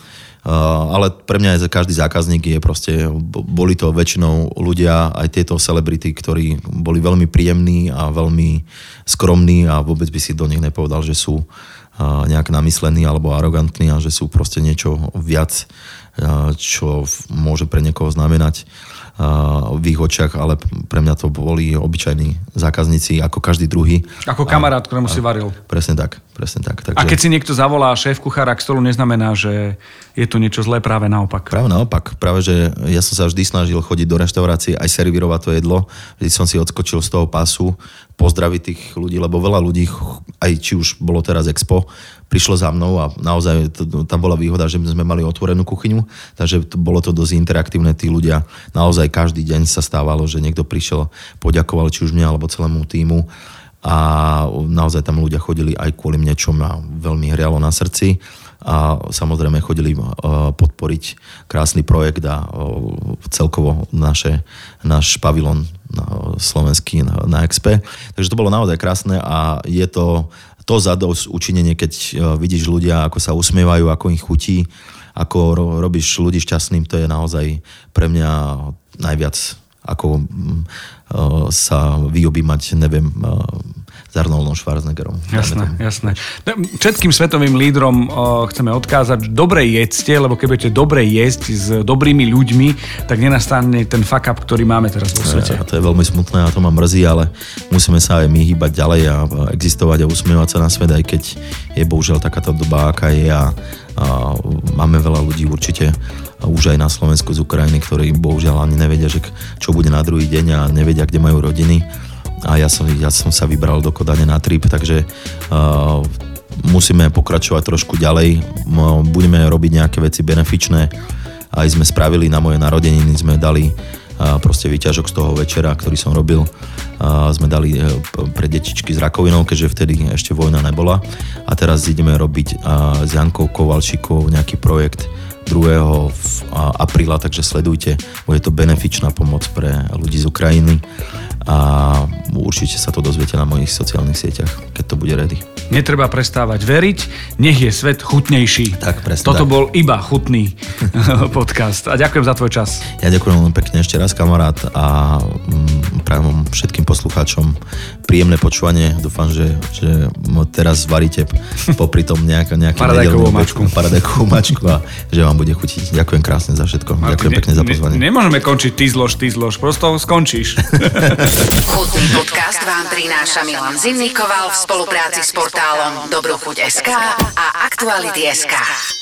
Speaker 3: ale pre mňa je každý zákazník je proste, boli to väčšinou ľudia, aj tieto celebrity, ktorí boli veľmi príjemní a veľmi skromní a vôbec by si do nich nepovedal, že sú nejak namyslení alebo arogantní a že sú proste niečo viac, čo môže pre niekoho znamenať v ich očiach, ale pre mňa to boli obyčajní zákazníci ako každý druhý.
Speaker 2: Ako kamarát, ktorému si varil.
Speaker 3: Presne tak, presne tak. Takže...
Speaker 2: A keď si niekto zavolá šéf kuchára k stolu, neznamená, že je tu niečo zlé, práve naopak.
Speaker 3: Práve naopak, práve že ja som sa vždy snažil chodiť do reštaurácie aj servírovať to jedlo, vždy som si odskočil z toho pasu, pozdraviť tých ľudí, lebo veľa ľudí, aj či už bolo teraz Expo, prišlo za mnou a naozaj to, tam bola výhoda, že sme mali otvorenú kuchyňu, takže to, bolo to dosť interaktívne, tí ľudia naozaj každý deň sa stávalo, že niekto prišiel, poďakoval či už mne alebo celému týmu a naozaj tam ľudia chodili aj kvôli mne, čo ma veľmi hrialo na srdci. A samozrejme chodili uh, podporiť krásny projekt a uh, celkovo naše, náš pavilon uh, slovenský na, na XP. Takže to bolo naozaj krásne a je to to zadosť učinenie, keď uh, vidíš ľudia, ako sa usmievajú, ako ich chutí, ako ro- robíš ľudí šťastným, to je naozaj pre mňa najviac ako uh, sa vyobímať, neviem, uh, s Arnoldom Schwarzeneggerom.
Speaker 2: Jasné, jasné. No, Všetkým svetovým lídrom o, chceme odkázať, dobre jedzte, lebo keď budete dobre jesť s dobrými ľuďmi, tak nenastane ten fuck up, ktorý máme teraz vo svete.
Speaker 3: A to je veľmi smutné a to ma mrzí, ale musíme sa aj my hýbať ďalej a existovať a usmievať sa na svet, aj keď je bohužiaľ takáto doba, aká je a, a máme veľa ľudí určite už aj na Slovensku z Ukrajiny, ktorí bohužiaľ ani nevedia, že čo bude na druhý deň a nevedia, kde majú rodiny. A ja som, ja som sa vybral do Kodane na trip, takže uh, musíme pokračovať trošku ďalej. Budeme robiť nejaké veci benefičné. Aj sme spravili na moje narodeniny, sme dali a proste výťažok z toho večera, ktorý som robil. A sme dali pre detičky s rakovinou, keďže vtedy ešte vojna nebola. A teraz ideme robiť s Jankou Kovalčíkovou nejaký projekt 2. v- a- apríla, takže sledujte. Bude to benefičná pomoc pre ľudí z Ukrajiny. A určite sa to dozviete na mojich sociálnych sieťach, keď to bude ready.
Speaker 2: Netreba prestávať veriť, nech je svet chutnejší.
Speaker 3: Tak, presne
Speaker 2: Toto
Speaker 3: tak.
Speaker 2: bol iba chutný [laughs] podcast. A ďakujem za tvoj čas.
Speaker 3: Ja ďakujem veľmi pekne ešte raz, kamarát, a mm, prajem všetkým poslucháčom príjemné počúvanie. Dúfam, že, že teraz varíte popri tom nejak, nejaké [laughs]
Speaker 2: Paradajkovú mačku.
Speaker 3: paradajkovú mačku a že vám bude chutiť. Ďakujem krásne za všetko. ďakujem
Speaker 2: Ne-
Speaker 3: pekne za
Speaker 2: ne-
Speaker 3: pozvanie.
Speaker 2: nemôžeme končiť ty zlož, ty zlož. Prosto skončíš. [laughs]
Speaker 1: Chutný podcast vám prináša Milan Zimnikoval v spolupráci s portálom Dobrochuť.sk a Aktuality.sk.